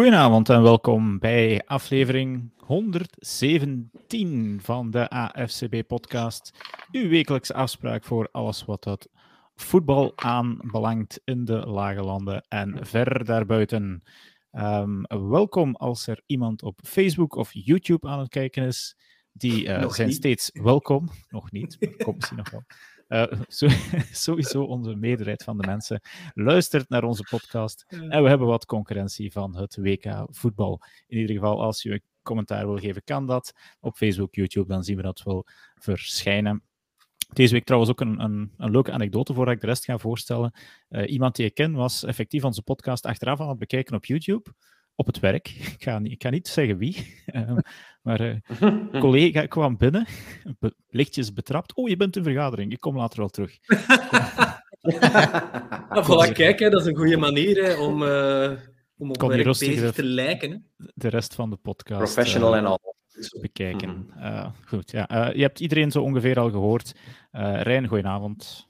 Goedenavond en welkom bij aflevering 117 van de AFCB-podcast. Uw wekelijkse afspraak voor alles wat het voetbal aanbelangt in de lage landen en ver daarbuiten. Um, welkom als er iemand op Facebook of YouTube aan het kijken is. Die uh, zijn steeds welkom. Nog niet, maar komt misschien nog wel. Uh, sowieso onze meerderheid van de mensen luistert naar onze podcast. En we hebben wat concurrentie van het WK voetbal. In ieder geval, als je een commentaar wil geven, kan dat. Op Facebook, YouTube, dan zien we dat wel verschijnen. Deze week trouwens ook een, een, een leuke anekdote voor ik de rest ga voorstellen. Uh, iemand die ik ken was effectief onze podcast achteraf aan het bekijken op YouTube op het werk. Ik ga niet, ik ga niet zeggen wie, uh, maar uh, een collega kwam binnen, be lichtjes betrapt. Oh, je bent in vergadering, ik kom later wel terug. nou, voilà, kijk, hè, dat is een goede manier hè, om, uh, om op werk bezig te lijken. Hè. De rest van de podcast. Professional en al. Bekijken. Mm -hmm. goed, ja. je hebt iedereen zo ongeveer al gehoord. Rijn, goedenavond.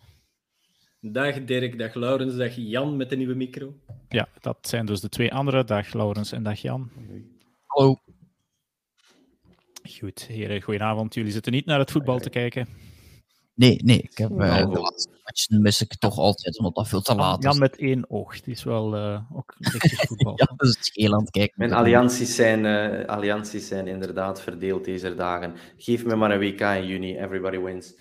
Dag Dirk, dag Laurens, dag Jan met de nieuwe micro. Ja, dat zijn dus de twee andere. Dag Laurens en dag Jan. Hallo. Goed, heren, goedenavond. Jullie zitten niet naar het voetbal te kijken? Nee, nee. Ik heb uh, de laatste matchen mis ik toch altijd, omdat dat veel te laat is. Jan met één oog, die is wel uh, ook lichtjes voetbal. ja, dat is het scheel aan het kijken. Mijn allianties zijn, uh, allianties zijn inderdaad verdeeld deze dagen. Geef me maar een WK in juni, everybody wins.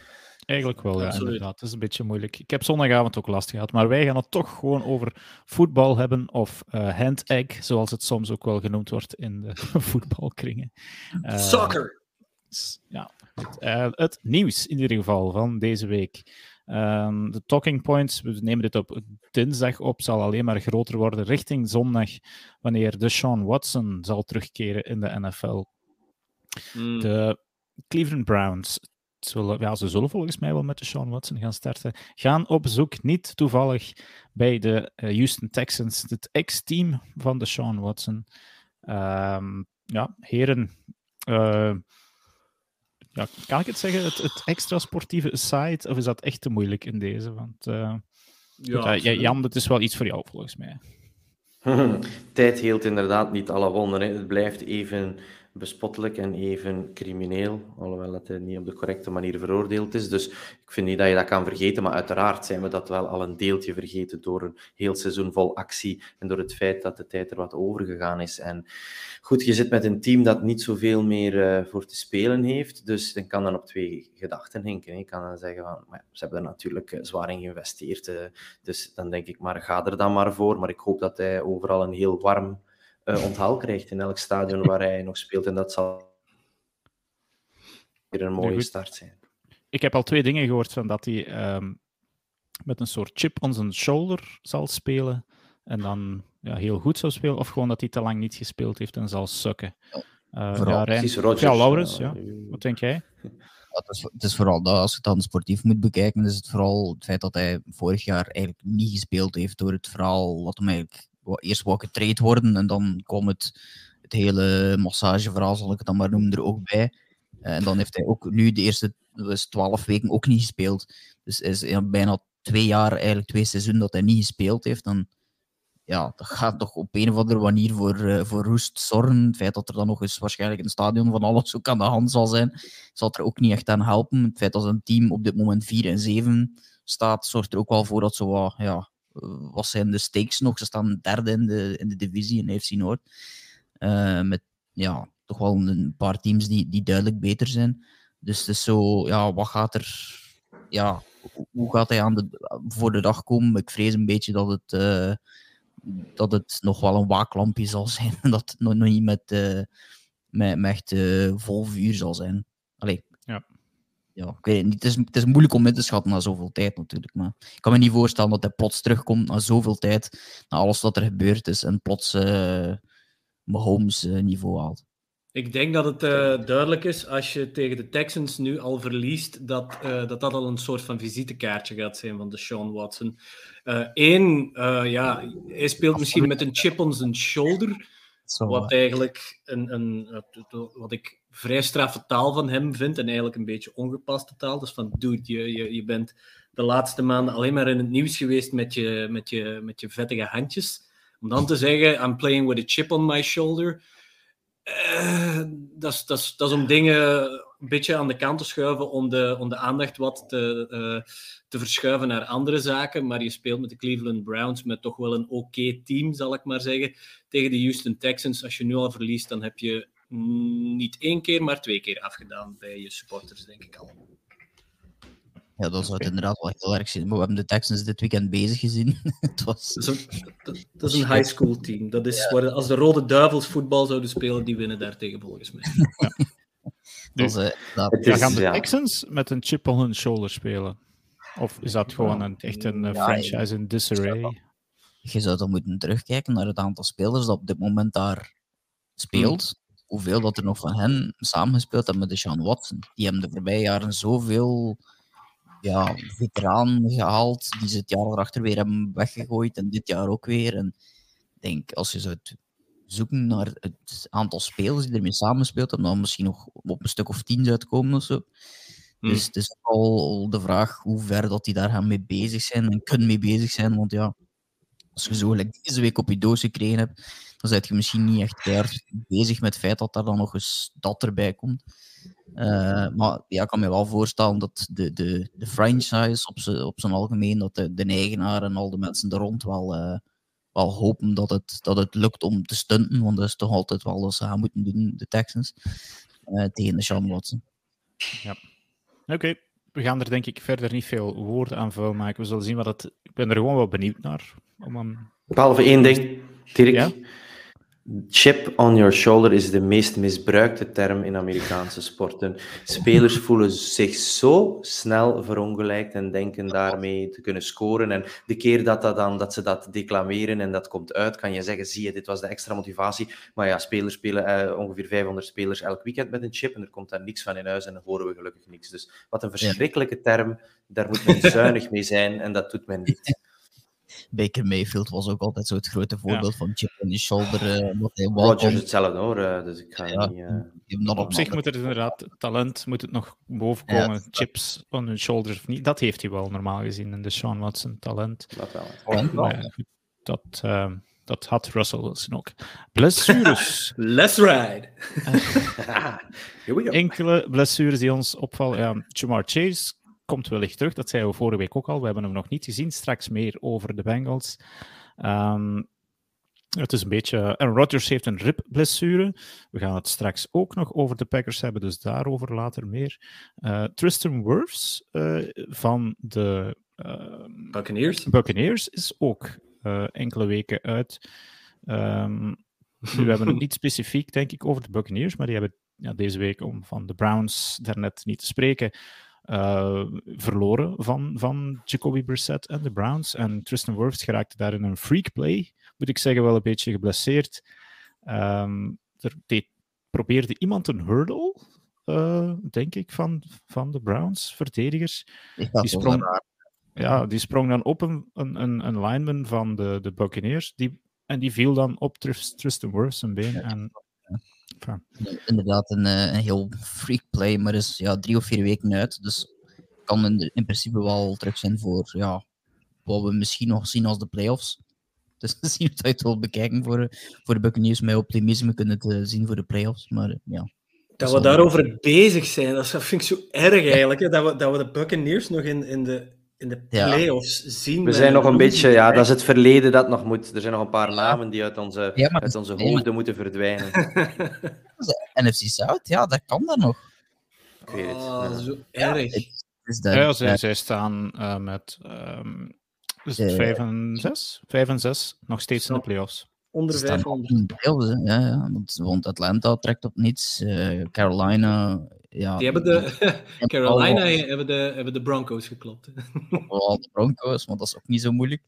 Eigenlijk wel, ja, Absoluut. inderdaad. Het is een beetje moeilijk. Ik heb zondagavond ook last gehad, maar wij gaan het toch gewoon over voetbal hebben, of uh, hand-egg, zoals het soms ook wel genoemd wordt in de voetbalkringen. Uh, Soccer! Ja, uh, het nieuws in ieder geval van deze week. Um, de talking points, we nemen dit op dinsdag op, zal alleen maar groter worden richting zondag, wanneer Deshaun Watson zal terugkeren in de NFL. Mm. De Cleveland Browns zullen, ja, ze zullen volgens mij wel met de Sean Watson gaan starten. Gaan op zoek, niet toevallig, bij de uh, Houston Texans, het ex-team van de Sean Watson. Um, ja, heren, uh, ja, kan ik het zeggen, het, het, extra sportieve side, of is dat echt te moeilijk in deze? Want uh, ja, Jan, het is wel iets voor jou volgens mij. Tijd heelt inderdaad niet alle wonden. Het blijft even bespottelijk en even crimineel, alhoewel het niet op de correcte manier veroordeeld is. Dus ik vind niet dat je dat kan vergeten, maar uiteraard zijn we dat wel al een deeltje vergeten door een heel seizoen vol actie en door het feit dat de tijd er wat overgegaan is. En goed, je zit met een team dat niet zoveel meer uh, voor te spelen heeft, dus dan kan dan op twee gedachten hinken. Je kan dan zeggen van, maar ze hebben er natuurlijk uh, zwaar in geïnvesteerd, uh, dus dan denk ik maar, ga er dan maar voor. Maar ik hoop dat hij overal een heel warm uh, onthaal krijgt in elk stadion waar hij nog speelt. En dat zal weer een mooie ja, start zijn. Ik heb al twee dingen gehoord van dat hij um, met een soort chip on zijn shoulder zal spelen. En dan ja, heel goed zou spelen. Of gewoon dat hij te lang niet gespeeld heeft en zal sukken. Uh, ja, Rijn, ja, Laurens, ja. wat denk jij? Ja, het, is, het, is, vooral dat, als je het dan sportief moet bekijken, is het vooral het feit dat hij vorig jaar eigenlijk niet gespeeld heeft door het verhaal wat hem eigenlijk eerst wou getraind worden en dan kwam het, het hele massageverhaal, zal ik het dan maar noemen, er ook bij. Eh, en dan heeft hij ook nu de eerste dus 12 weken ook niet gespeeld. Dus is bijna twee jaar, eigenlijk twee seizoenen dat hij niet gespeeld heeft. Dan, ja, dat gaat toch op een of andere manier voor, uh, voor roest zorgen. Het feit dat er dan nog eens waarschijnlijk een stadion van alles ook aan de hand zal zijn, zal er ook niet echt aan helpen. Het feit dat een team op dit moment 4 en 7 staat, zorgt er ook wel voor dat ze wat, ja, wat zijn de stakes nog? Ze staan derde in de, in de divisie in FC Noord. Uh, met ja, toch wel een paar teams die, die duidelijk beter zijn. Dus het is zo, ja, wat gaat er... Ja, hoe gaat hij aan de, voor de dag komen? Ik vrees een beetje dat het, uh, dat het nog wel een waaklampje zal zijn. dat het nog niet met, uh, met, met echt vol vuur zal zijn. Allee, ja, ik weet niet. Het is, het is moeilijk om in te schatten na zoveel tijd natuurlijk. Maar ik kan me niet voorstellen dat hij plots terugkomt na zoveel tijd, na alles wat er gebeurd is, en plots uh, Mahomes uh, niveau haalt. Ik denk dat het uh, duidelijk is als je tegen de Texans nu al verliest, dat, uh, dat dat al een soort van visitekaartje gaat zijn van de Sean Watson. Eén, ja, hij speelt misschien met een chip on zijn shoulder. Zo, wat eigenlijk een, een, wat ik vrij straffe taal van hem vindt en eigenlijk een beetje ongepaste taal. Dus van, dude, je, je, je bent de laatste maanden alleen maar in het nieuws geweest met je, met je, met je vettige handjes. Om dan te zeggen, I'm playing with a chip on my shoulder, uh, dat, is, dat, is, om dingen een beetje aan de kant te schuiven, om de, om de aandacht wat te, uh, te verschuiven naar andere zaken. Maar je speelt met de Cleveland Browns, met toch wel een oké team, zal ik maar zeggen, tegen de Houston Texans. Als je nu al verliest, dan heb je niet één keer, maar twee keer afgedaan bij je supporters, denk ik al. Ja, dat zou het inderdaad wel heel erg zijn. Maar we hebben de Texans dit weekend bezig gezien. het was... dat, is een, dat, dat is een high school team. Dat is ja. waar, als de Rode Duivels voetbal zouden spelen, die winnen daartegen volgens mij. Ja. Dus, dat... ja, gaan de Texans met een chip on hun shoulder spelen? Of is dat gewoon een, echt een uh, franchise in disarray? Je zou dan moeten terugkijken naar het aantal spelers dat op dit moment daar speelt. Hoeveel dat er nog van hen samengespeeld hebben met de Sean Watson. Die hebben de voorbije jaren zoveel ja, veteraan gehaald, die ze het jaar erachter weer hebben weggegooid en dit jaar ook weer. En ik denk, als je zou zoeken naar het aantal spelers die ermee samenspeelt, dan, dan misschien nog op een stuk of tien uitkomen of zo. Hmm. Dus het is al de vraag hoe ver dat die daar gaan mee bezig zijn en kunnen mee bezig zijn. Want ja, als je zo like, deze week op je doos gekregen hebt, dan ben je misschien niet echt keihard bezig met het feit dat daar dan nog eens dat erbij komt. Uh, maar ja, ik kan me wel voorstellen dat de, de, de franchise op zijn op algemeen, dat de, de eigenaar en al de mensen er rond wel, uh, wel hopen dat het, dat het lukt om te stunten. Want dat is toch altijd wel wat ze gaan moeten doen, de Texans, uh, tegen de Sean Watson. Ja. Oké, okay. we gaan er denk ik verder niet veel woorden aan vuil maken. We zullen zien wat het... Ik ben er gewoon wel benieuwd naar. Om een... Behalve één ding, Dirk. Ja? Chip on your shoulder is de meest misbruikte term in Amerikaanse sporten. Spelers voelen zich zo snel verongelijkt en denken daarmee te kunnen scoren. En de keer dat, dat, dan, dat ze dat declameren en dat komt uit, kan je zeggen, zie je, dit was de extra motivatie. Maar ja, spelers spelen eh, ongeveer 500 spelers elk weekend met een chip en er komt daar niks van in huis en dan horen we gelukkig niks. Dus wat een verschrikkelijke term, daar moet men zuinig mee zijn en dat doet men niet. Baker Mayfield was ook altijd zo het grote voorbeeld van chip in de shoulder. Uh, hij Rodgers hetzelfde hoor, uh, dus ik ga ja, niet... Uh... Op zich moet er inderdaad, talent moet het nog boven komen. Ja, Chips on hun shoulder of niet, dat heeft hij wel normaal gezien in de Sean Watson talent. Dat wel. Talent wel. dat, dat had Russell Wilson ook. Blessures. Let's ride. Here we go. Enkele blessures die ons opvallen. Ja, Jamar Chase komt wellicht terug. Dat zeiden we vorige week ook al. We hebben hem nog niet gezien. Straks meer over de Bengals. Um, het is een beetje. En Rodgers heeft een ribblessure. We gaan het straks ook nog over de Packers hebben, dus daarover later meer. Uh, Tristan Wirfs uh, van de uh, Buccaneers. Buccaneers is ook uh, enkele weken uit. Um, we hebben het niet specifiek, denk ik, over de Buccaneers, maar die hebben ja, deze week, om van de Browns daarnet niet te spreken, uh, verloren van, van Jacoby Brissett en de Browns. En Tristan Wirfs geraakte daar in een freak play, moet ik zeggen, wel een beetje geblesseerd. Um, er deed, probeerde iemand een hurdle, uh, denk ik, van, van de Browns, verdedigers. Die sprong, ja, die sprong dan op een, een, een lineman van de, de Buccaneers. Die, en die viel dan op Tristan Wirfs zijn been. En Inderdaad, een, eh, een heel freak play, maar is ja, drie of vier weken uit. Dus kan in, in principe wel terug zijn voor ja, wat we misschien nog zien als de playoffs. Dus zien of je het wil bekijken voor, voor de Buccaneers. Met optimisme kunnen het uh, zien voor de playoffs. Maar ja. Dat we daarover bezig zijn, dat vind ik zo erg eigenlijk. Hè? Dat, we, dat we de Buccaneers nog in, in de in de playoffs ja. zien. We zijn nog een beetje, ja, dat is het verleden dat nog moet. Er zijn nog een paar namen die uit onze, ja, uit onze hoofden moeten verdwijnen. NFC South, ja, dat kan dan nog. Ik weet het. Oh, zo erg. ja, zij, zij staan uh, met um, is het 5 en 6? 5 en 6, nog steeds zo. in de playoffs. Onder 500. Ja, ja, want Atlanta trekt op niets. Uh, Carolina ja, die hebben de, Carolina hebben de, hebben de Broncos geklopt. Wel de Broncos, maar dat is ook niet zo moeilijk.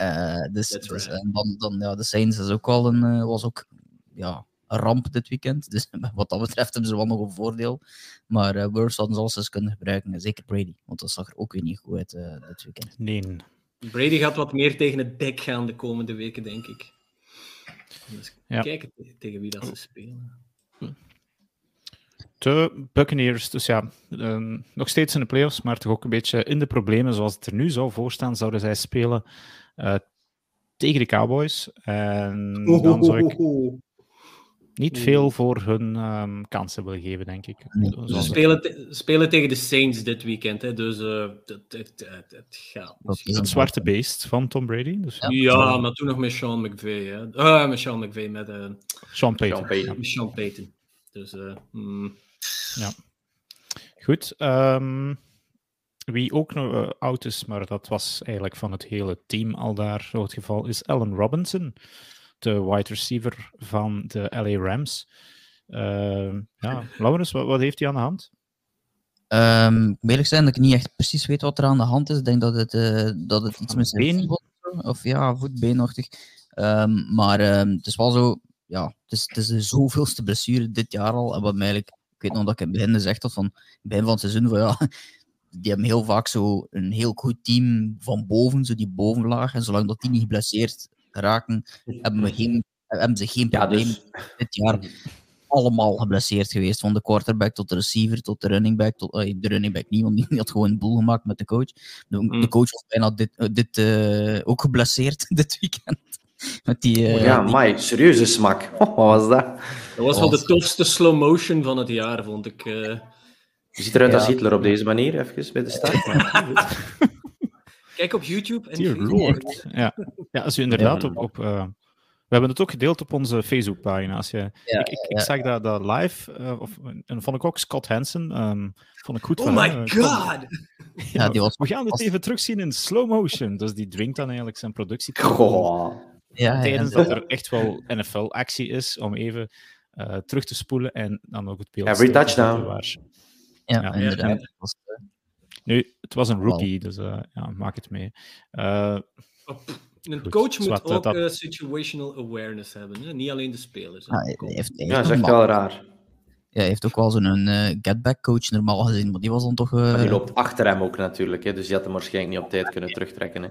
Uh, dus, dus en dan, dan, ja, de Saints is ook wel een, uh, was ook ja, een ramp dit weekend. Dus wat dat betreft hebben ze wel nog een voordeel. Maar uh, Worst hadden ze alles kunnen gebruiken. Zeker Brady, want dat zag er ook weer niet goed uit dit weekend. Nee. Brady gaat wat meer tegen het dek gaan de komende weken, denk ik. Dus ja. kijken tegen wie dat ze spelen de Buccaneers, dus ja, um, nog steeds in de playoffs, maar toch ook een beetje in de problemen zoals het er nu zou voorstaan, zouden zij spelen uh, tegen de Cowboys. En dan zou ik niet veel voor hun ehm, kansen willen geven, denk ik. Nee. Ze spelen, te- spelen tegen de Saints dit weekend, hè, dus eh, het, het, het, het gaat. misschien. het zwarte beest van Tom Brady. Dus Ja. Ja, maar toen nog met Sean McVay. Hè. Ah, met Sean McVay, met, eh, Sean Payton. Sean Payton. met Sean Payton. Dus, eh, hmm. Goed. ehm, wie ook nog eh, oud is, maar dat was eigenlijk van het hele team al daar zo het geval, is Allen Robinson, de wide receiver van de LA Rams. Ehm, ja, Laurens, wat, wat heeft hij aan de hand? Ehm, ik moet eerlijk zijn dat ik niet echt precies weet wat er aan de hand is. Ik denk dat het, eh, dat het iets met zijn been? of ja, voetbeenachtig. Ehm, maar ehm, het is wel zo, ja, het is, het is de zoveelste blessure dit jaar al. En wat mij eigenlijk, weet nog dat ik in het begin gezegd had van, begin van het seizoen, van ja, die hebben heel vaak zo een heel goed team van boven, zo die bovenlaag. En zolang dat die niet geblesseerd raken, hebben, we geen, hebben ze geen Ja, probleem dus dit jaar allemaal geblesseerd geweest. Van de quarterback tot de receiver, tot de running back. Tot, eh, de running back niet, want die had gewoon een boel gemaakt met de coach. De, Mm. de coach was bijna dit, eh, dit eh, ook geblesseerd dit weekend. Met die, Oh ja, die- serieuze smak. Oh, wat was dat? Dat was wel de tofste slow motion van het jaar, vond ik. eh. Je ziet eruit als Ja. Hitler op deze manier, even bij de start. Kijk op YouTube. En Dear. Lord. Ja. ja, als u inderdaad Ja. op... op eh, we hebben het ook gedeeld op onze Facebookpagina. Als je, Ja, ik, ik, ik ja. zag dat, dat live, eh, of, en vond ik ook Scott Hansen. ehm, vond ik goed Oh van my god! ja, die was, We gaan het was- even terugzien in slow motion. Dus die drinkt dan eigenlijk zijn productie Goh. ja, tijdens ja, dat er echt wel NFL-actie is, om even eh, terug te spoelen en dan ook het beeld Every touchdown. waar- ja, Ja, inderdaad. eh, Nu, het was een rookie, dus eh, ja, maak het mee. Eh, Een Goed, coach moet ook dat- situational awareness hebben. Hè? Niet alleen de spelers. hè. ja, heeft, Ja, dat is echt wel raar. Ja, hij heeft ook wel zo'n eh get-back coach normaal gezien, maar die was dan toch... eh, Maar die loopt achter hem ook natuurlijk, hè, dus die had hem waarschijnlijk niet op tijd kunnen terugtrekken. Hè.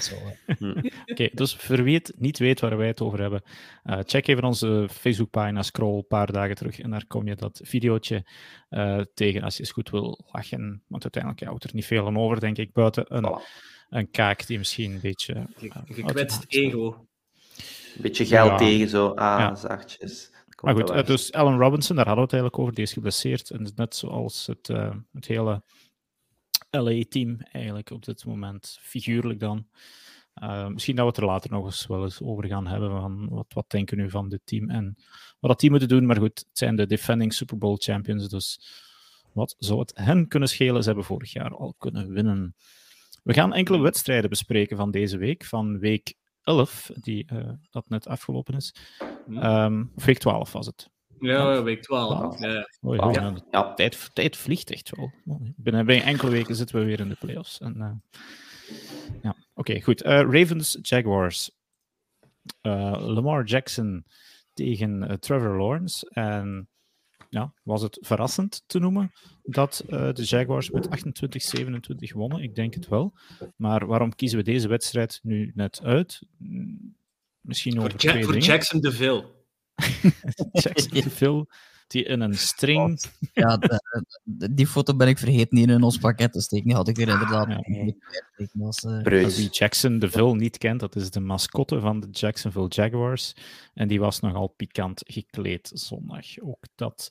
zo, eh. Oké, dus voor wie het niet weet waar wij het over hebben, eh, check even onze Facebookpagina, scroll een paar dagen terug en daar kom je dat videootje eh, tegen als je eens goed wil lachen. Want uiteindelijk houdt er niet veel aan over, denk ik, buiten een, Voilà. een kaak die misschien een beetje... Gekwetst ego. Een beetje geld Ja. tegen, zo. Ah, Ja. zachtjes. Maar goed, eh, dus Allen Robinson, daar hadden we het eigenlijk over, die is geblesseerd. En net zoals het, eh, het hele LA-team eigenlijk op dit moment, figuurlijk dan. Eh, misschien dat we het er later nog eens wel eens over gaan hebben. Van wat, wat denken we nu van dit team en wat dat team moeten doen. Maar goed, het zijn de defending Super Bowl champions. Dus wat zou het hen kunnen schelen? Ze hebben vorig jaar al kunnen winnen. We gaan enkele wedstrijden bespreken van deze week. Van week 11, die eh, dat net afgelopen is. Ehm, of week 12 was het. Ja, week 12. Twaalf. Ja. Nou, de Ja, tijd, tijd vliegt echt wel. Binnen, binnen enkele weken zitten we weer in de playoffs. En, eh, ja, oké, goed. Eh, Ravens, Jaguars. Eh, Lamar Jackson tegen Trevor Lawrence. En ja, was het verrassend te noemen dat eh, de Jaguars met 28-27 wonnen? Ik denk het wel. Maar waarom kiezen we deze wedstrijd nu net uit? Mm, Misschien Voor, over Ja- twee voor. Jackson DeVille. Jackson Phil, die in een string Ja, de- de- die foto ben ik vergeten hier in ons pakket te steken. Die had ik er inderdaad Ja. niet was, eh. Wie Jackson DeVille niet kent, dat is de mascotte van de Jacksonville Jaguars. En die was nogal pikant gekleed zondag. Ook dat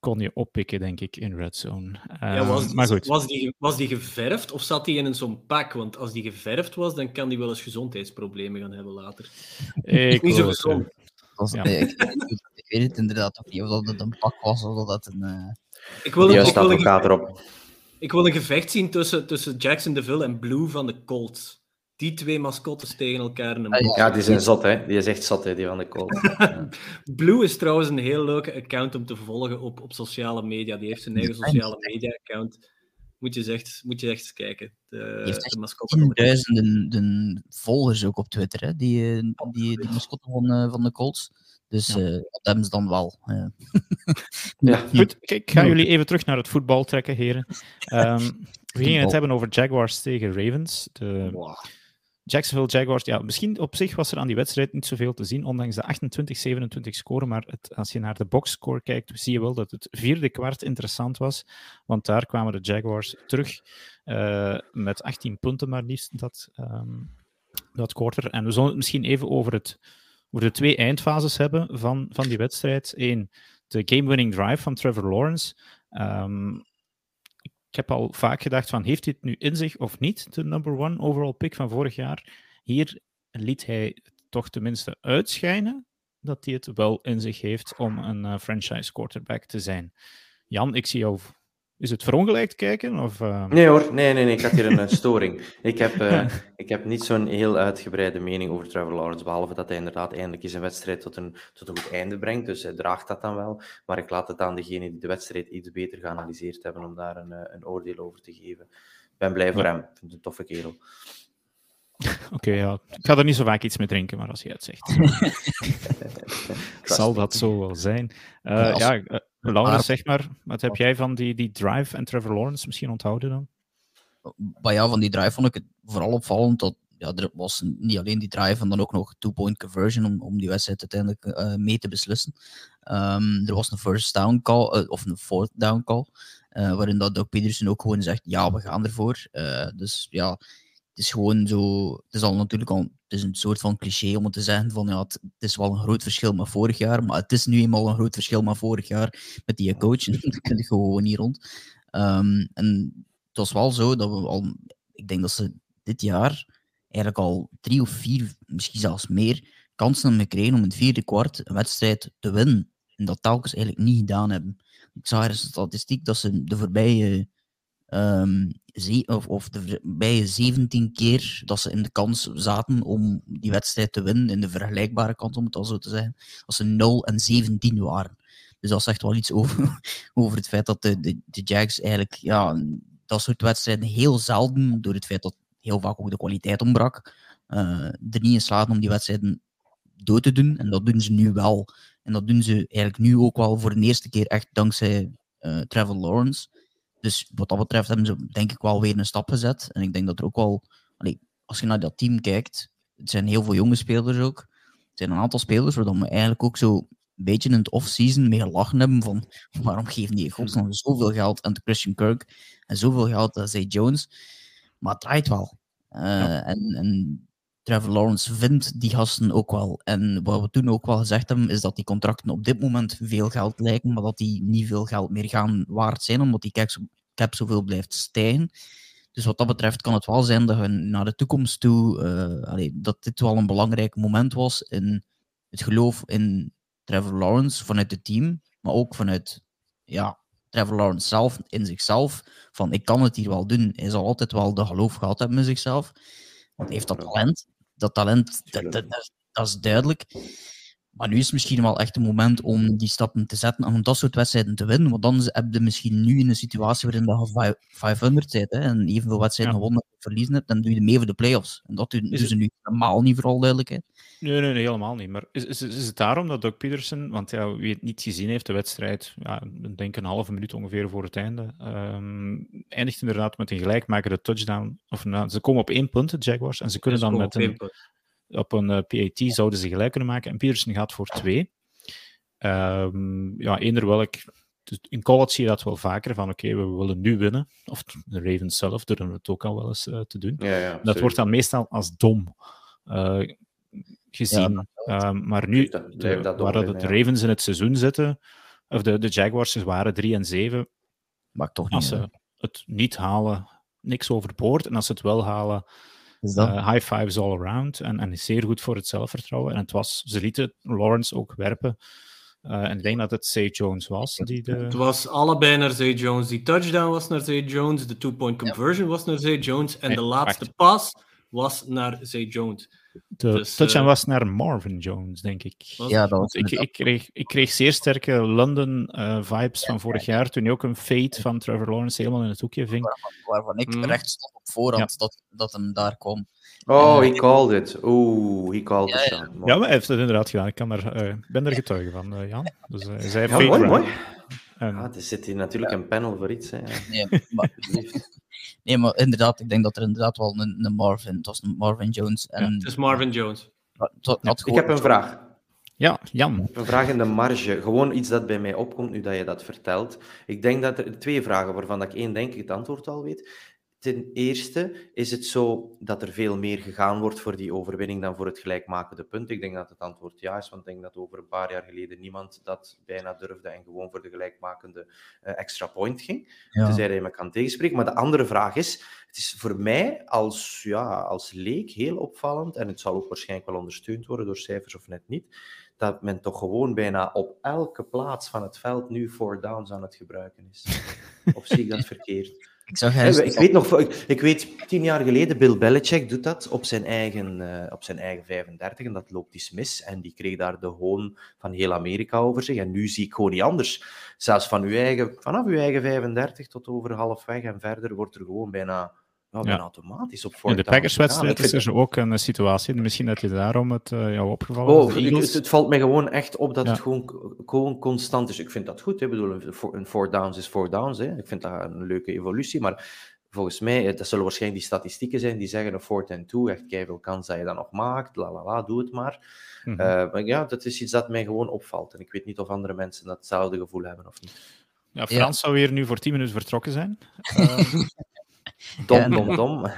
kon je oppikken, denk ik, in Red Zone. Ja, Ehm, was, maar goed, Was, die, was die geverfd of zat die in een zo'n pak? Want als die geverfd was, dan kan die wel eens gezondheidsproblemen gaan hebben later. ik Niet zo gezond. dat was- Ja. ik, ik weet het inderdaad ook niet of dat het een pak was of dat het een... eh, Ik wil, een, ik, wil een, advocaat erop. ik wil een gevecht zien tussen, tussen Jackson DeVille en Blue van de Colts. Die twee mascottes tegen elkaar in een Ah. Ja, die zijn zot, hè. Die is echt zot, hè, die van de Colts. Ja. Blue is trouwens een heel leuke account om te volgen op, op sociale media. Die heeft zijn eigen sociale media-account. Moet je echt, moet je echt eens kijken. De, heeft de mascotte de volgers ook op Twitter, hè, die, eh, die, die mascotte van, eh, van de Colts. Dus Ja. eh, dat hebben ze dan wel. eh. Ja. goed. Kijk, ik ga jullie even terug naar het voetbal trekken, heren. Ehm, we gingen het hebben over Jaguars tegen Ravens. De Wow. Jacksonville Jaguars, ja, misschien op zich was er aan die wedstrijd niet zoveel te zien, ondanks de 28-27 score. Maar het, als je naar de boxscore kijkt, zie je wel dat het vierde kwart interessant was. Want daar kwamen de Jaguars terug eh, met 18 punten maar liefst. Dat, ehm, dat quarter. En we zullen het misschien even over, het, over de twee eindfases hebben van, van die wedstrijd. Eén, de game-winning drive van Trevor Lawrence. Ehm, ik heb al vaak gedacht van, heeft hij het nu in zich of niet, de number one overall pick van vorig jaar? Hier liet hij toch tenminste uitschijnen dat hij het wel in zich heeft om een uh, franchise quarterback te zijn. Jan, ik zie jou is het verongelijkt kijken? Of, uh... Nee hoor, nee, nee, nee, ik had hier een storing. Ik heb, uh, ik heb niet zo'n heel uitgebreide mening over Trevor Lawrence, behalve dat hij inderdaad eindelijk eens een wedstrijd tot een, tot een goed einde brengt. Dus hij draagt dat dan wel. Maar ik laat het aan degene die de wedstrijd iets beter geanalyseerd hebben om daar een, een oordeel over te geven. Ik ben blij voor hem. Ik vind het een toffe kerel. Oké, ja. ik ga er niet zo vaak iets mee drinken, maar als je het zegt, zal dat zo wel zijn. Uh, ja, als... ja Laurens, zeg maar, wat heb jij van die, die drive en Trevor Lawrence misschien onthouden dan? Maar ja, van die drive vond ik het vooral opvallend dat ja, er was niet alleen die drive en dan ook nog two-point conversion om, om die wedstrijd uiteindelijk uh, mee te beslissen. Um, er was een first down call, uh, of een fourth down call, uh, waarin dat Doug Peterson ook gewoon zegt, ja, we gaan ervoor. dus ja, is gewoon zo. Het is al natuurlijk al. Het is een soort van cliché om te zeggen van ja, het, is wel een groot verschil met vorig jaar, maar het is nu eenmaal een groot verschil met vorig jaar met die coach. dat kun je gewoon niet rond. Um, en het was wel zo dat we al. Ik denk dat ze dit jaar eigenlijk al drie of vier, misschien zelfs meer, kansen hebben gekregen om in het vierde kwart een wedstrijd te winnen. En dat telkens eigenlijk niet gedaan hebben. Ik zag er een statistiek dat ze de voorbije um, of, of de, bij 17 keer dat ze in de kans zaten om die wedstrijd te winnen, in de vergelijkbare kans om het al zo te zeggen, als ze 0 en 17 waren. Dus dat zegt wel iets over, over het feit dat de, de, de Jags eigenlijk ja, dat soort wedstrijden heel zelden, door het feit dat heel vaak ook de kwaliteit ontbrak, uh, er niet in slagen om die wedstrijden dood te doen. En dat doen ze nu wel. En dat doen ze eigenlijk nu ook wel voor de eerste keer echt dankzij uh, Trevor Lawrence. Dus wat dat betreft hebben ze denk ik wel weer een stap gezet. En ik denk dat er ook wel, als je naar dat team kijkt, het zijn heel veel jonge spelers ook. Het zijn een aantal spelers waar we eigenlijk ook zo een beetje in het off-season mee gelachen hebben van waarom geven die godsnaam zoveel geld aan Christian Kirk en zoveel geld aan Zay Jones. Maar het draait wel. Uh, en, en Trevor Lawrence vindt die gasten ook wel. En wat we toen ook wel gezegd hebben, is dat die contracten op dit moment veel geld lijken, maar dat die niet veel geld meer gaan waard zijn, omdat die cap zoveel blijft stijgen. Dus wat dat betreft kan het wel zijn dat we naar de toekomst toe, allee, dat dit wel een belangrijk moment was in het geloof in Trevor Lawrence vanuit het team, maar ook vanuit ja, Trevor Lawrence zelf, in zichzelf, van ik kan het hier wel doen. Hij zal altijd wel de geloof gehad hebben in zichzelf. Want hij heeft dat talent. Dat talent, dat, dat, dat, is duidelijk. Maar nu is het misschien wel echt een moment om die stappen te zetten en om dat soort wedstrijden te winnen. Want dan heb je misschien nu in een situatie waarin je 500 bent hè, en evenveel wedstrijden ja. gewonnen verliezen hebt, dan doe je mee voor de playoffs. En dat doen, ze nu helemaal niet, vooral duidelijkheid. Nee, nee, nee, helemaal niet. Maar is, is, is het daarom dat Doug Peterson, want ja, wie het niet gezien heeft, de wedstrijd, ja, ik denk een halve minuut ongeveer voor het einde, um, eindigt inderdaad met een gelijkmakende touchdown. Of nou, ze komen op één punt, de Jaguars, en ze kunnen dan met een, op een uh, PAT zouden ze gelijk kunnen maken. En Peterson gaat voor twee. Um, ja, eender welk dus in college zie je dat wel vaker, van oké, okay, we willen nu winnen. Of de Ravens zelf durven het ook al wel eens uh, te doen. Ja, ja, dat wordt dan meestal als dom uh, gezien. Ja, uh, maar nu, de, dat waar de, de Ravens in het seizoen zitten, of de, de Jaguars waren 3 en 7. Maar toch als niet, ze het niet halen, niks overboord. En als ze het wel halen, high fives all around. En, en zeer goed voor het zelfvertrouwen. En het was, ze lieten Lawrence ook werpen. Uh, en ik denk dat het Zay Jones was. Die de... Het was allebei naar Zay Jones. Die touchdown was naar Zay Jones. De two-point conversion ja. was naar Zay Jones. En nee, de laatste wacht. pas was naar Zay Jones. De dus, touchdown uh, was naar Marvin Jones, denk ik. Ja, dat was ik, ik, kreeg, ik kreeg zeer sterke London-vibes uh, van vorig jaar, toen hij ook een fade van Trevor Lawrence helemaal in het hoekje ving. Waarvan, waarvan ik mm. recht stond op voorhand ja. dat, dat hem daar kwam. Oh, he called it. Oeh, he called ja, it. Ja. ja, maar hij heeft het inderdaad gedaan. Ik kan er, uh, ben er getuige van, uh, Jan. Dus uh, zij ja, mooi, mooi. En... Ah, er zit hier natuurlijk een panel voor iets. Hè. Nee, maar, nee, maar inderdaad, ik denk dat er inderdaad wel een, een Marvin, het was een Marvin Jones. En... Ja, het is Marvin Jones. ik heb een vraag. Ja, Jan. Een vraag in de marge. Gewoon iets dat bij mij opkomt nu dat je dat vertelt. Ik denk dat er twee vragen waarvan ik één denk ik het antwoord al weet. Ten eerste is het zo dat er veel meer gegaan wordt voor die overwinning dan voor het gelijkmakende punt. Ik denk dat het antwoord ja is, want ik denk dat over een paar jaar geleden niemand dat bijna durfde en gewoon voor de gelijkmakende uh, extra point ging. Ja. Tenzij je me kan tegenspreken. Maar de andere vraag is, het is voor mij als, ja, als leek heel opvallend, en het zal ook waarschijnlijk wel ondersteund worden door cijfers of net niet, dat men toch gewoon bijna op elke plaats van het veld nu four downs aan het gebruiken is. of zie ik dat verkeerd? Ik, zag ik, weet nog, ik, ik, weet, tien jaar geleden, Bill Belichick doet dat op zijn, eigen, uh, op zijn eigen 35 en dat loopt iets mis. En die kreeg daar de hoon van heel Amerika over zich. En nu zie ik gewoon niet anders. Zelfs van uw eigen, vanaf uw eigen 35 tot over halfweg en verder wordt er gewoon bijna ja, ja. automatisch op In de Packers-wedstrijd is er ook een situatie, misschien dat je daarom het uh, jou opgevallen oh, het, het, valt mij gewoon echt op dat het gewoon, gewoon constant is. Ik vind dat goed, hè. Ik bedoel, een four downs is four downs. Hè. Ik vind dat een leuke evolutie, maar volgens mij, eh, dat zullen waarschijnlijk die statistieken zijn die zeggen een fourth and two, echt veel kans dat je dat nog maakt, la la la, doe het maar. Mm -hmm. maar ja, dat is iets dat mij gewoon opvalt. En ik weet niet of andere mensen datzelfde gevoel hebben of niet. Ja, Frans zou weer nu voor 10 minuten vertrokken zijn. uh, Dom, dom, dom.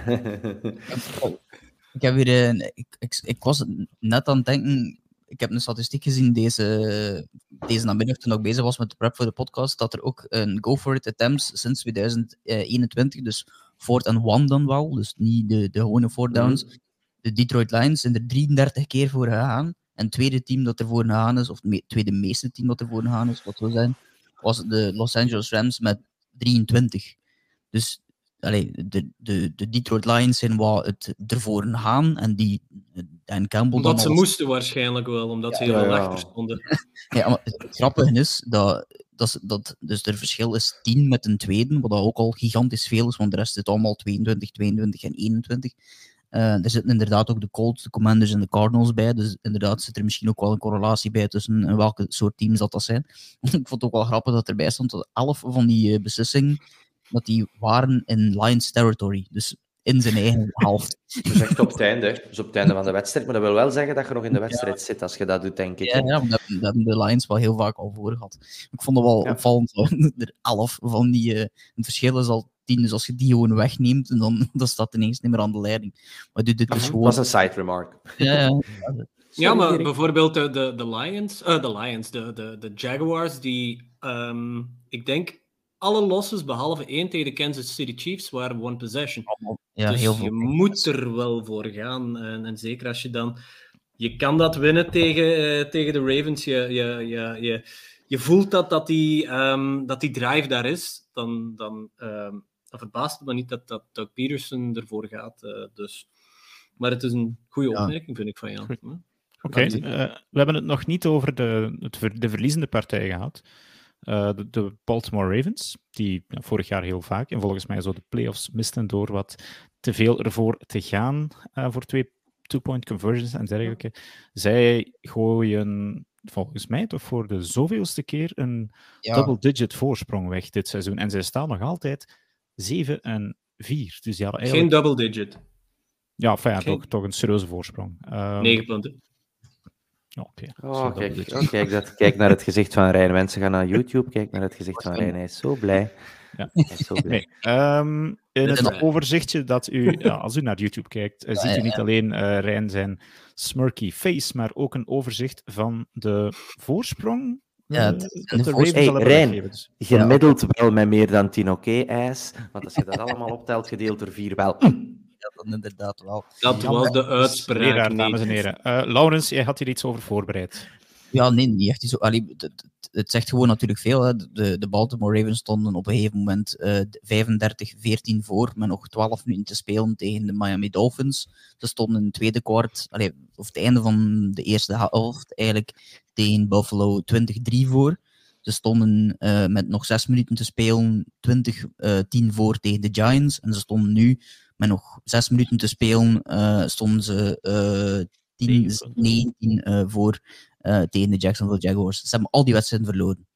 ik heb weer een, ik, ik, ik, was net aan het denken. Ik heb een statistiek gezien deze, deze namiddag toen ik bezig was met de prep voor de podcast. Dat er ook een Go for It attempts sinds 2021, dus fourth and one dan wel, dus niet de, de gewone four mhm. downs. De Detroit Lions zijn er 33 keer voor gegaan. En het tweede team dat er voor gegaan is, of het tweede meeste team dat er voor gegaan is, wat we zijn, was de Los Angeles Rams met 23. Dus allee, de, de, de Detroit Lions zijn wat het ervoor gaan en die Dan Campbell... Omdat ze moesten waarschijnlijk wel, omdat ze heel ja, achter stonden. ja, maar het grappige is dat, dat, dat dus er verschil is 10 met een tweede, wat ook al gigantisch veel is, want de rest zit allemaal 22, 22 en 21. Uh, er zitten inderdaad ook de Colts, de Commanders en de Cardinals bij. Dus inderdaad zit er misschien ook wel een correlatie bij tussen welke soort teams dat, dat zijn. Ik vond het ook wel grappig dat erbij stond dat 11 van die uh, beslissingen dat die waren in Lions territory. Dus in zijn eigen helft. Dus echt op het einde, dus op het einde van de wedstrijd. Maar dat wil wel zeggen dat je nog in de wedstrijd zit als je dat doet, denk ik. Ja, ja dat, hebben de Lions wel heel vaak al voor gehad. Ik vond het wel opvallend, er elf van die... Uh, het verschil is al tien, dus als je die gewoon wegneemt, dan, dan staat ineens niet meer aan de leiding. Maar dit, dit is gewoon... Dat was een side remark. Ja, ja. Ja, maar bijvoorbeeld de, de, de Lions, uh, de Lions, de, de, de Jaguars, die um, ik denk alle losses behalve één tegen de Kansas City Chiefs waren one possession. Ja, dus heel veel. je moet er wel voor gaan. En, en, zeker als je dan... Je kan dat winnen tegen, uh, tegen de Ravens. Je, je, je, je, je voelt dat, dat, die, um, dat die drive daar is. Dan, dan, um, dan verbaast het me niet dat, dat Doug Peterson ervoor gaat. Uh, dus. Maar het is een goede opmerking, vind ik, van Jan. Oké, okay. uh, we hebben het nog niet over de, het, de verliezende partij gehad. Uh, de, de, Baltimore Ravens, die ja, vorig jaar heel vaak en volgens mij zo de playoffs misten door wat te veel ervoor te gaan uh, voor twee two-point conversions en dergelijke. Zij gooien volgens mij toch voor de zoveelste keer een ja. double-digit voorsprong weg dit seizoen. En zij staan nog altijd 7 en 4. Dus ja, eigenlijk... Geen double-digit. Ja, fijn, Geen... toch, toch een serieuze voorsprong. Um, ehm, 9 punten. Oké. Oh, kijk, oh, kijk, dat, kijk naar het gezicht van Rijn. Mensen gaan naar YouTube, kijk naar het gezicht van Rijn. Hij is zo blij. Ja. Hij is zo blij. Nee, um, in het overzichtje dat u, ja, als u naar YouTube kijkt, uh, ziet u niet alleen uh, Rijn zijn smirky face, maar ook een overzicht van de voorsprong. Ja, uh, de, de hey, Rijn, dus. gemiddeld wel met meer dan 10 oké-ijs, want als je dat allemaal optelt, gedeeld door 4 wel dan inderdaad wel. Dat was de uitspraak. Dames en heren. Uh, Laurens, jij had hier iets over voorbereid. Ja, nee, niet echt. Zo, allee, het, het, zegt gewoon natuurlijk veel. Hè. De, de Baltimore Ravens stonden op een gegeven moment uh, eh, 35-14 voor, met nog 12 minuten te spelen tegen de Miami Dolphins. Ze stonden in het tweede kwart, allee, of het einde van de eerste helft, eigenlijk tegen Buffalo 20-3 voor. Ze stonden uh, met nog 6 minuten te spelen 20-10 voor tegen de Giants. En ze stonden nu met nog zes minuten te spelen uh, stonden ze uh, 10, 19 uh, voor tegen de Jacksonville Jaguars. Ze hebben al die wedstrijden verloren.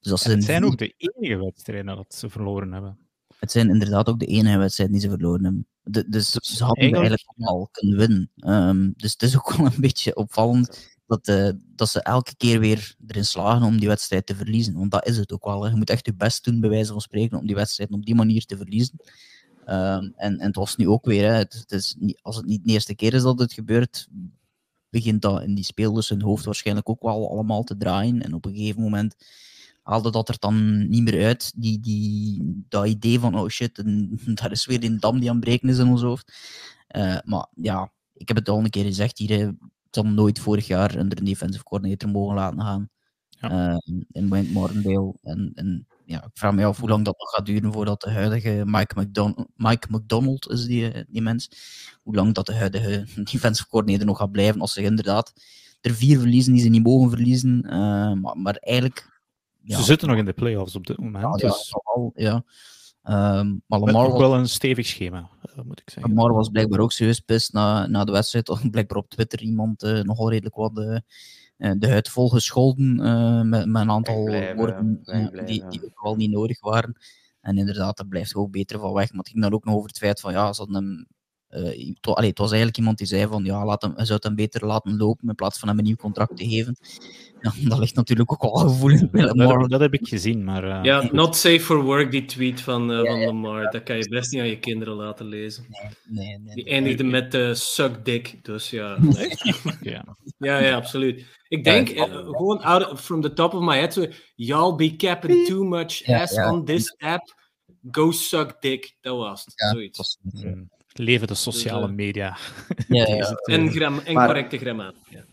Dus als het zijn ook de enige wedstrijden dat ze verloren hebben. Het zijn inderdaad ook de enige wedstrijden die ze verloren hebben. De, dus ze hadden eigenlijk, eigenlijk al kunnen winnen. Um, dus het is ook wel een beetje opvallend dat, uh, dat ze elke keer weer erin slagen om die wedstrijd te verliezen. Want dat is het ook wel. Hè. Je moet echt je best doen, bij wijze van spreken, om die wedstrijd op die manier te verliezen. Ehm, en, en het was nu ook weer, hè, het, het is niet, als het niet de eerste keer is dat het gebeurt, begint dat in die spelers hun hoofd waarschijnlijk ook wel allemaal te draaien. En op een gegeven moment haalde dat er dan niet meer uit. Die, die, dat idee van, oh shit, en, daar is weer een dam die aan het breken is in ons hoofd. Eh, maar ja, ik heb het al een keer gezegd hier, hè, zal nooit vorig jaar onder een defensive coordinator mogen laten gaan. Ja. eh, in Wayne Martindale. En, en ja, ik vraag me af hoe lang dat nog gaat duren voordat de huidige Mike, McDon Mike McDonald is die, eh, die mens. Hoe lang dat de huidige defensive coordinator nog gaat blijven als ze inderdaad er vier verliezen die ze niet mogen verliezen. eh, maar, maar eigenlijk... Ja, Ze zitten nog in de playoffs op dit moment. ja, dus ja. Ehm, maar Lamar was, wel een stevig schema, eh, moet ik zeggen. Lamar was blijkbaar ook serieus pist na, na de wedstrijd. Of blijkbaar op Twitter iemand nogal redelijk wat de huid vol gescholden eh, met, met een aantal woorden eh, die, die ook wel niet nodig waren. En inderdaad, daar blijft ook beter van weg. Maar het ging dan ook nog over het feit van ja, ze hadden hem. Eh, allee, het was eigenlijk iemand die zei van ja, laat hem, hij zou het hem beter laten lopen in plaats van hem een nieuw contract te geven. Ja, dat ligt natuurlijk ook wel gevoelig bij Dat, Lamar. dat, dat heb ik gezien, maar... eh, Ja, not safe for work, die tweet van, eh, Ja, van ja. Lamar. Dat kan je best niet aan je kinderen laten lezen. Nee, nee, Die nee. eindigde met suck dick, dus ja. Ja. Ja, ja, absoluut. Ik denk, gewoon out of- from the top of my head, zo, y'all be capping too much ass ja. on this app. Go suck dick. Dat was het. Ja, Zoiets. Leven de sociale Dus, eh, media. ja, ja. En, gram, en Maar- correcte grammatica. Ja.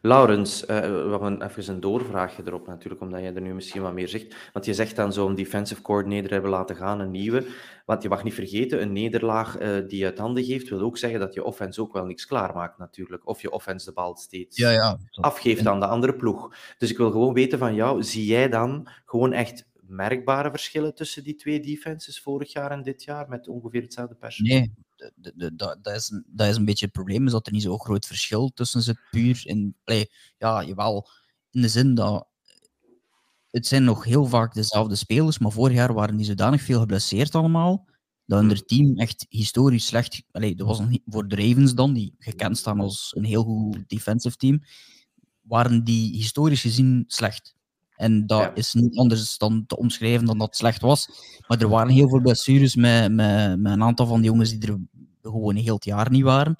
Laurens, eh, we hebben even een doorvraagje erop natuurlijk, omdat jij er nu misschien wat meer zegt. Want je zegt dan zo'n defensive coordinator hebben laten gaan, een nieuwe. Want je mag niet vergeten, een nederlaag eh, die je uit handen geeft, wil ook zeggen dat je offense ook wel niks klaarmaakt natuurlijk. Of je offense de bal steeds ja, ja. Afgeeft aan de andere ploeg. Dus ik wil gewoon weten van jou, zie jij dan gewoon echt merkbare verschillen tussen die twee defenses vorig jaar en dit jaar, met ongeveer hetzelfde personeel? Nee, dat, dat, is, een- dat is een beetje het probleem, is dat er niet zo'n groot verschil tussen zit, puur in play. Ja, jawel, in de zin dat het zijn nog heel vaak dezelfde spelers, maar vorig jaar waren die zodanig veel geblesseerd allemaal, dat hun team echt historisch slecht... Allee, dat was voor de Ravens dan, die gekend staan als een heel goed defensive team, waren die historisch gezien slecht. En dat Ja. is niet anders dan te omschrijven dan dat het slecht was. Maar er waren heel veel blessures met, met, met een aantal van die jongens die er gewoon heel het jaar niet waren.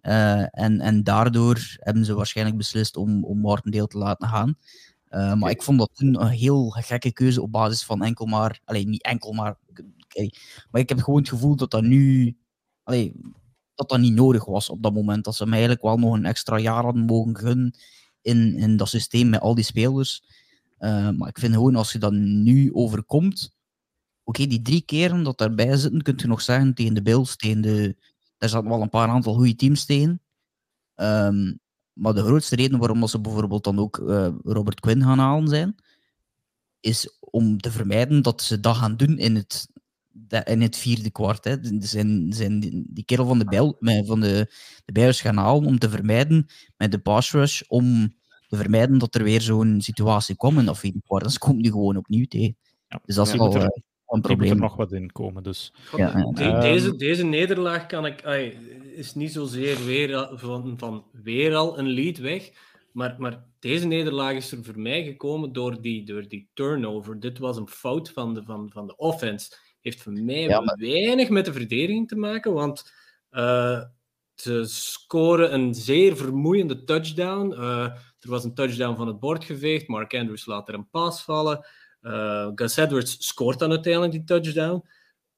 Eh, en, en daardoor hebben ze waarschijnlijk beslist om, om Martindale te laten gaan. Eh, maar ik vond dat toen een heel gekke keuze op basis van enkel maar... Alleen niet enkel maar... maar ik heb gewoon het gevoel dat dat nu... Allee, dat dat niet nodig was op dat moment. Dat ze hem eigenlijk wel nog een extra jaar hadden mogen gunnen in, in dat systeem met al die spelers. Eh, maar ik vind gewoon, als je dat nu overkomt... Oké, die drie keren dat daarbij zitten, kun je nog zeggen tegen de Bills, tegen de... Daar zaten wel een paar aantal goede teams tegen. Ehm, maar de grootste reden waarom dat ze bijvoorbeeld dan ook eh, Robert Quinn gaan halen zijn, is om te vermijden dat ze dat gaan doen in het, in het vierde kwart. Hè. Ze Zijn, zijn die, kerel van de, Bijl, van de, de Bears gaan halen om te vermijden met de pass rush, om te vermijden dat er weer zo'n situatie komt in dat vierde kwart. Dus komt nu gewoon opnieuw tegen. Ja. Dus dat is wel een Die moet er probleem. nog wat in komen, dus... Ja, ja. de- Ehm, deze, deze nederlaag kan ik, ai, is niet zozeer weer al- van, van weer al een lead weg. Maar, maar deze nederlaag is er voor mij gekomen door die, door die turnover. Dit was een fout van de, van, van de offense. Heeft voor mij Ja, maar- weinig met de verdediging te maken. Want eh, ze scoren een zeer vermoeiende touchdown. Eh, er was een touchdown van het bord geveegd. Mark Andrews laat er een paas vallen. Eh, Gus Edwards scoort dan uiteindelijk die touchdown.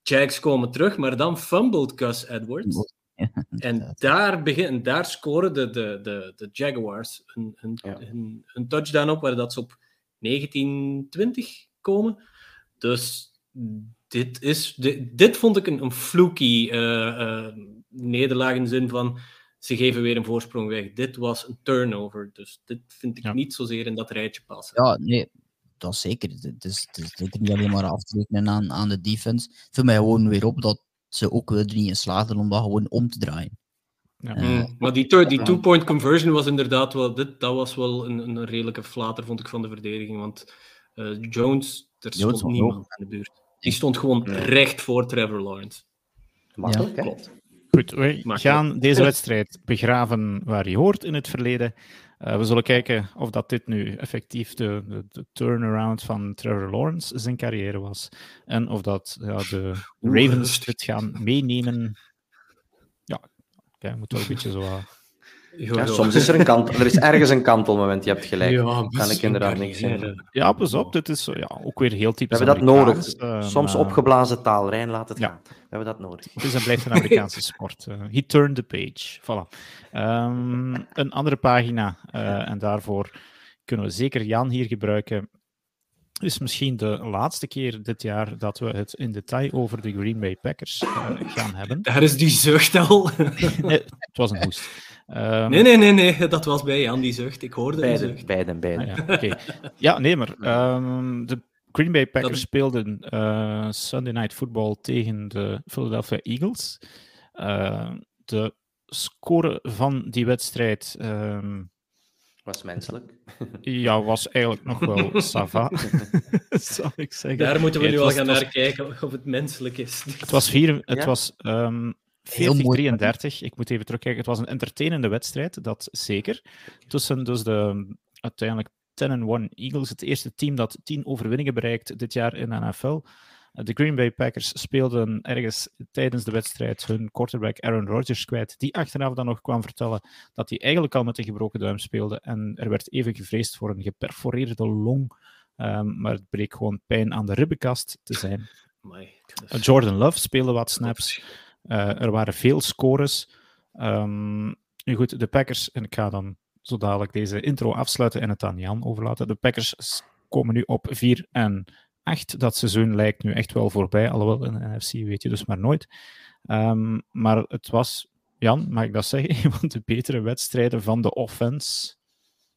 Jags komen terug, maar dan fumbled Gus Edwards. En daar, begin, daar scoren de, de, de, de Jaguars een, een, Ja. een, een touchdown op, waar dat ze op 1920 komen. Dus dit, is, dit, dit vond ik een, een fluky eh, eh, nederlaag in de zin van ze geven weer een voorsprong weg. Dit was een turnover, dus dit vind ik Ja. niet zozeer in dat rijtje passen. Ja, nee, dat is zeker. Het is, het is zeker niet alleen maar af te rekenen aan, aan de defense. Het viel mij gewoon weer op dat ze ook er niet in slaagden om dat gewoon om te draaien. Ja. Eh, Mm, maar die, die two-point conversion was inderdaad wel, dit, dat was wel een, een redelijke flater, vond ik, van de verdediging. Want eh, Jones, er stond niemand in de buurt. Die stond gewoon recht voor Trevor Lawrence. Makkelijk, hè? Klopt. Goed, we Makkelijk. gaan deze wedstrijd begraven waar je hoort in het verleden. Eh, we zullen kijken of dat dit nu effectief de, de, de turnaround van Trevor Lawrence zijn carrière was. En of dat ja, de Ravens dit gaan meenemen. Ja, oké, moet wel een beetje zo... Ja, soms is er een kant, er is ergens een kantelmoment, je hebt gelijk. Ja, kan ik misschien inderdaad niks hè. Ja, pas op, dit is zo, ja, ook weer heel We typisch hebben dat nodig. Eh, Soms opgeblazen taal, Rijn, laat het Ja. gaan. We hebben dat nodig. Het is en blijft een Amerikaanse sport. Eh, he turned the page. Voilà. Ehm, een andere pagina, eh, en daarvoor kunnen we zeker Jan hier gebruiken. Is misschien de laatste keer dit jaar dat we het in detail over de Green Bay Packers eh, gaan hebben. Daar is die zucht al. Nee, het was een hoest. Ehm, Nee, nee, nee, nee, dat was bij Jan die zucht. Ik hoorde die zucht. beiden, beiden. Ah, ja, oké. ja, nee, maar ehm, de Green Bay Packers Dat- speelden eh, Sunday Night Football tegen de Philadelphia Eagles. Eh, de score van die wedstrijd ehm, Was menselijk. ja, was eigenlijk nog wel sava, zou ik zeggen. Daar moeten we nu al gaan was- naar kijken of het menselijk is. Het was, vier, het Ja? was ehm Heel mooi. 40-33. Ik moet even terugkijken. Het was een entertainende wedstrijd, dat zeker. Tussen dus de uiteindelijk 10-1 Eagles, het eerste team dat 10 overwinningen bereikt dit jaar in de NFL. De Green Bay Packers speelden ergens tijdens de wedstrijd hun quarterback Aaron Rodgers kwijt, die achteraf dan nog kwam vertellen dat hij eigenlijk al met een gebroken duim speelde. En er werd even gevreesd voor een geperforeerde long, ehm, maar het bleek gewoon pijn aan de ribbenkast te zijn. Eh, Jordan Love speelde wat snaps. Eh, er waren veel scores. Ehm, nu goed, de Packers, en ik ga dan zo dadelijk deze intro afsluiten en het aan Jan overlaten. De Packers komen nu op 4 en 8. Dat seizoen lijkt nu echt wel voorbij, alhoewel in NFC weet je dus maar nooit. Ehm, maar het was, Jan, mag ik dat zeggen, een van de betere wedstrijden van de offense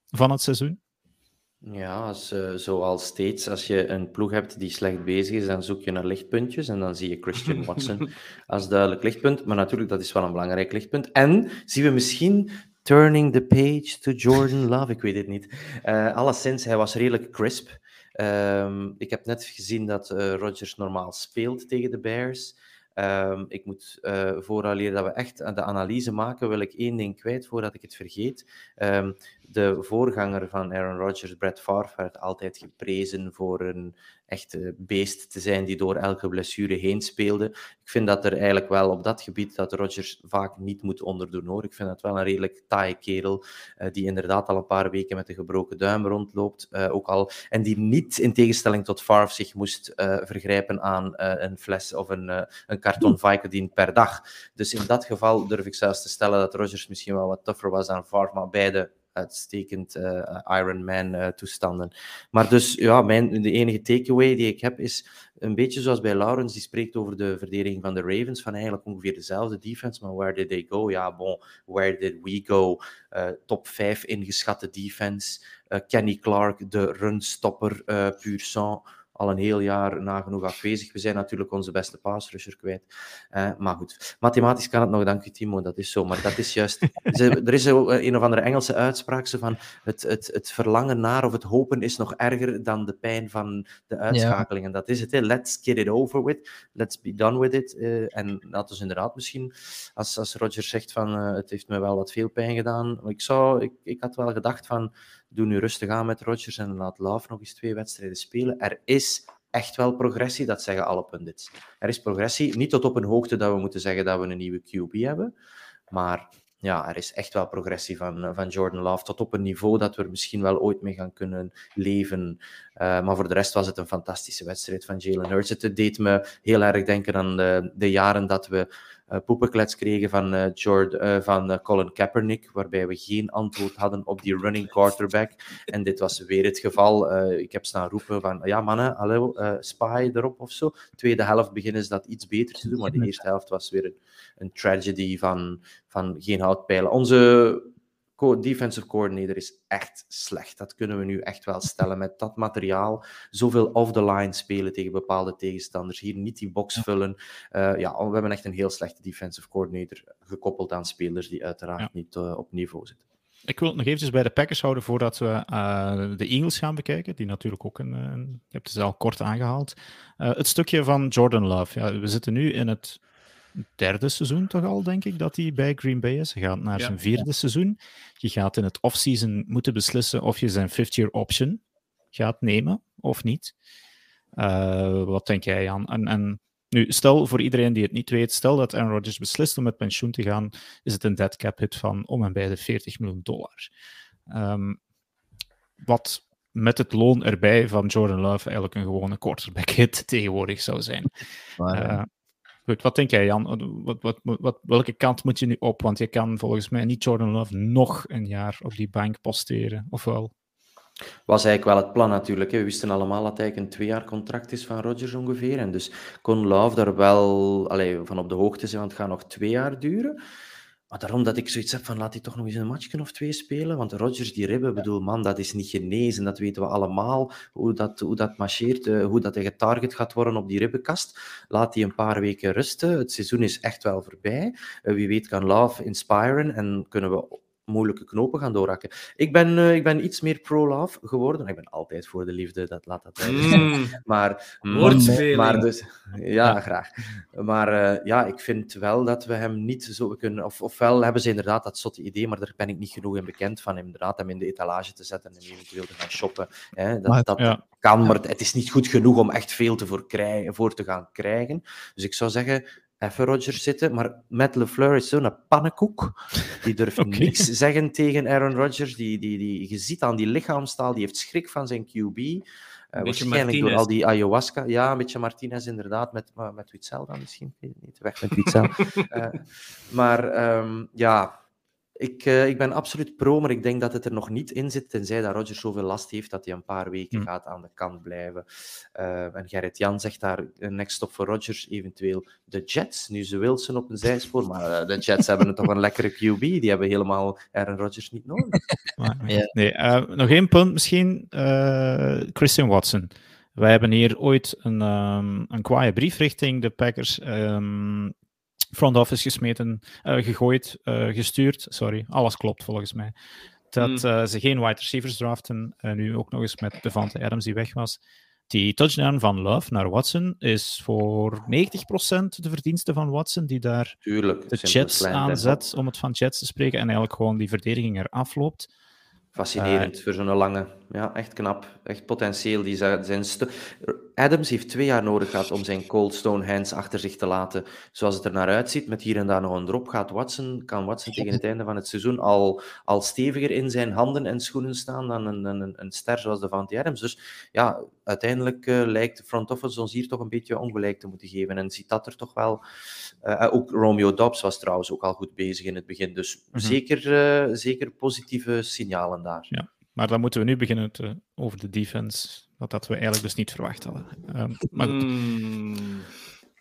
van het seizoen. Ja, als, eh, zoals steeds, als je een ploeg hebt die slecht bezig is, dan zoek je naar lichtpuntjes en dan zie je Christian Watson als duidelijk lichtpunt. Maar natuurlijk, dat is wel een belangrijk lichtpunt. En zien we misschien turning the page to Jordan Love, ik weet het niet. Eh alleszins, hij was redelijk crisp. Ehm, ik heb net gezien dat eh Rodgers normaal speelt tegen de Bears. Ehm, ik moet uh, vooraleer dat we echt de analyse maken, wil ik één ding kwijt voordat ik het vergeet. Ehm, de voorganger van Aaron Rodgers, Brett Favre, werd altijd geprezen voor een echte beest te zijn die door elke blessure heen speelde. Ik vind dat er eigenlijk wel op dat gebied dat Rodgers vaak niet moet onderdoen hoor. Ik vind dat wel een redelijk taaie kerel uh, die inderdaad al een paar weken met een gebroken duim rondloopt. Uh, ook al, en die niet in tegenstelling tot Favre zich moest uh, vergrijpen aan een fles of een, een karton Vicodin per dag. Dus in dat geval durf ik zelfs te stellen dat Rodgers misschien wel wat tougher was dan Favre, maar beide uitstekend uh, Ironman uh, toestanden. Maar dus, ja, mijn, de enige takeaway die ik heb is een beetje zoals bij Laurens, die spreekt over de verdediging van de Ravens, van eigenlijk ongeveer dezelfde defense, maar where did they go? Ja, bon, where did we go? Uh, top 5 ingeschatte defense. Kenny Clark, de runstopper, puur sang al een heel jaar nagenoeg afwezig. We zijn natuurlijk onze beste paasrusher kwijt. Uh, maar goed, mathematisch kan het nog, dank u Timo, dat is zo. Maar dat is juist... er is een of andere Engelse uitspraak zo van het, het, het verlangen naar of het hopen is nog erger dan de pijn van de uitschakeling. En dat is het, hè. let's get it over with. Let's be done with it. Uh, en dat is inderdaad misschien, als, als Roger zegt van uh, het heeft me wel wat veel pijn gedaan. Ik, zou, ik, ik had wel gedacht van doe nu rustig aan met Rodgers en laat Love nog eens twee wedstrijden spelen. Er is echt wel progressie, dat zeggen alle pundits. Er is progressie, niet tot op een hoogte dat we moeten zeggen dat we een nieuwe QB hebben, maar ja, er is echt wel progressie van, van Jordan Love tot op een niveau dat we er misschien wel ooit mee gaan kunnen leven. Uh, maar voor de rest was het een fantastische wedstrijd van Jalen Hurts. Het deed me heel erg denken aan de, jaren dat we poepenklets kregen van, Jordan, van Colin Kaepernick, waarbij we geen antwoord hadden op die running quarterback. En dit was weer het geval. ik heb staan roepen van, ja mannen, hallo, spy erop of zo. Tweede helft beginnen ze dat iets beter te doen, maar de eerste helft was weer een, een tragedy van, van geen houtpijlen. Onze defensive coordinator is echt slecht. Dat kunnen we nu echt wel stellen met dat materiaal. Zoveel off-the-line spelen tegen bepaalde tegenstanders. Hier niet die box vullen. Uh, ja, we hebben echt een heel slechte defensive coordinator gekoppeld aan spelers die uiteraard ja. niet uh, op niveau zitten. Ik wil het nog eventjes bij de Packers houden voordat we uh, de Eagles gaan bekijken, die natuurlijk ook een, een je hebt het al kort aangehaald. Het stukje van Jordan Love. Ja, we zitten nu in het derde seizoen toch al, denk ik, dat hij bij Green Bay is. Hij gaat naar Ja. zijn vierde seizoen. Je gaat in het offseason moeten beslissen of je zijn fifth-year option gaat nemen of niet. Eh, wat denk jij, Jan? En, en nu, stel voor iedereen die het niet weet, stel dat Aaron Rodgers beslist om met pensioen te gaan, is het een dead cap hit van om en bij de 40 miljoen dollar. Ehm, wat met het loon erbij van Jordan Love eigenlijk een gewone quarterback hit tegenwoordig zou zijn. Maar, Eh, goed, wat denk jij, Jan? Wat, wat, wat, welke kant moet je nu op? Want je kan volgens mij niet Jordan Love nog een jaar op die bank posteren, of wel? Was eigenlijk wel het plan natuurlijk. We wisten allemaal dat eigenlijk een tweejaar contract is van Rodgers ongeveer. En dus kon Love daar wel van op de hoogte zijn, want het gaat nog twee jaar duren. Maar daarom dat ik zoiets heb van, laat hij toch nog eens een matchje of twee spelen. Want Rodgers, die ribben, bedoel, man, dat is niet genezen. Dat weten we allemaal, hoe dat, hoe dat marcheert, eh, hoe dat hij getarget gaat worden op die ribbenkast. Laat die een paar weken rusten. Het seizoen is echt wel voorbij. Eh, wie weet kan Love inspiren en kunnen we moeilijke knopen gaan doorhakken. Ik ben, eh, ik ben iets meer pro-love geworden. Ik ben altijd voor de liefde, dat laat dat duidelijk zijn. Mm, Maar, maar dus, ja, graag. Maar eh, ja, ik vind wel dat we hem niet zo kunnen. Of, ofwel hebben ze inderdaad dat zotte idee, maar daar ben ik niet genoeg in bekend van. Inderdaad, hem in de etalage te zetten en eventueel te gaan shoppen. Hè, dat Maar- dat Ja. kan, maar het is niet goed genoeg om echt veel te voor, krijgen, voor te gaan krijgen. Dus ik zou zeggen. Even Rodgers zitten, maar Matt LeFleur is zo'n pannenkoek. Die durft niks zeggen tegen Aaron Rodgers. Die, die, die, je ziet aan die lichaamstaal, die heeft schrik van zijn QB. Eh, waarschijnlijk door Martinez. al die ayahuasca. Ja, een beetje Martinez inderdaad, met, met Witzel dan misschien. Ik weet het niet, weg met Witzel. Eh, maar ehm, ja, ik, eh, ik ben absoluut pro, maar ik denk dat het er nog niet in zit, tenzij dat Rodgers zoveel last heeft dat hij een paar weken Hm. gaat aan de kant blijven. Eh, en Gerrit Jan zegt daar, eh, next stop voor Rodgers, eventueel de Jets. Nu ze Wilson op een zijspoor, maar de Jets hebben toch een lekkere QB. Die hebben helemaal Aaron Rodgers niet nodig. Maar, Ja. nee, eh, nog één punt misschien. eh, Christian Watson. Wij hebben hier ooit een, ehm een kwaaie brief richting de Packers ehm, front office gesmeten, eh, gegooid, eh, gestuurd. Sorry, alles klopt volgens mij. Dat Hmm. eh, ze geen wide receivers draften. En nu ook nog eens met Devante Adams die weg was. Die touchdown van Love naar Watson is voor 90% de verdienste van Watson, die daar Tuurlijk. de Jets aanzet, om het van Jets te spreken, en eigenlijk gewoon die verdediging eraf loopt. Fascinerend voor zo'n lange. Ja, echt knap. Echt potentieel. Die zijn, Adams heeft twee jaar nodig gehad om zijn cold stone hands achter zich te laten. Zoals het er naar uitziet, met hier en daar nog een drop, gaat Watson, kan Watson tegen het einde van het seizoen al, al steviger in zijn handen en schoenen staan dan een, een, een ster zoals de Van Adams. Dus ja, uiteindelijk eh, lijkt de front office ons hier toch een beetje ongelijk te moeten geven. En ziet dat er toch wel... eh, ook Romeo Dobbs was trouwens ook al goed bezig in het begin. Dus Mhm. zeker, eh, zeker positieve signalen daar. Maar dan moeten we nu beginnen te, over de defense, wat dat we eigenlijk dus niet verwacht hadden. Ehm, maar goed, Mm,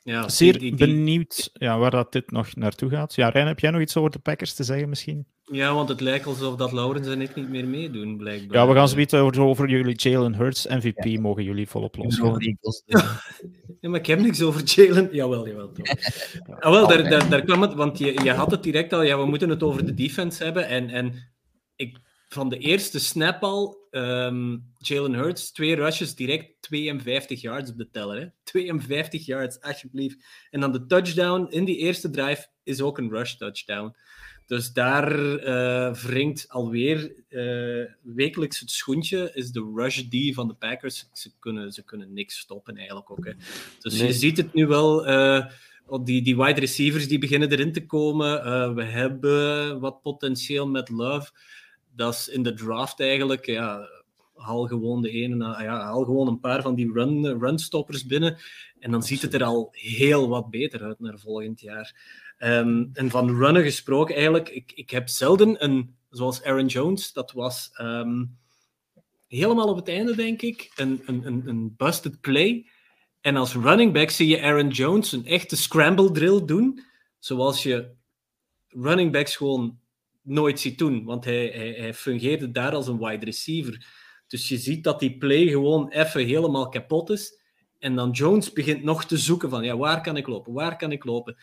ja, zeer die- die- die- benieuwd ja, waar dat dit nog naartoe gaat. Ja, Rijn, heb jij nog iets over de Packers te zeggen misschien? ja, want het lijkt alsof dat Laurens en ik niet meer meedoen, blijkbaar. Ja, we gaan zo meteen over, over jullie Jalen Hurts MVP mogen jullie volop losgaan. Eagles. Ja, maar ik heb niks over Jalen. Jawel, jawel. Toch. Ah, wel, daar, daar, daar kwam het, want je, je had het direct al. Ja, we moeten het over de defense hebben. En, en ik, van de eerste snap al, ehm, Jalen Hurts, twee rushes, direct 52 yards op de teller. Hè? 52 yards, alsjeblieft. En dan de touchdown in die eerste drive is ook een rush touchdown. Dus daar eh wringt alweer eh, wekelijks het schoentje, is de rush D van de Packers. Ze kunnen, ze kunnen niks stoppen eigenlijk ook. Hè. Dus Nee. je ziet het nu wel, eh, die, die wide receivers die beginnen erin te komen. We hebben wat potentieel met Love. Dat is in de draft eigenlijk, ja, haal gewoon, de ene, na- ja, haal gewoon een paar van die run, runstoppers binnen. En dan ziet het er al heel wat beter uit naar volgend jaar. Ehm, en van runnen gesproken, eigenlijk, ik, ik heb zelden een, zoals Aaron Jones, dat was ehm, helemaal op het einde, denk ik, een, een, een busted play. En als running back zie je Aaron Jones een echte scramble drill doen, zoals je running backs gewoon nooit ziet doen, want hij, hij, hij fungeerde daar als een wide receiver. Dus je ziet dat die play gewoon even helemaal kapot is. En dan Jones begint nog te zoeken van, ja, waar kan ik lopen? Waar kan ik lopen?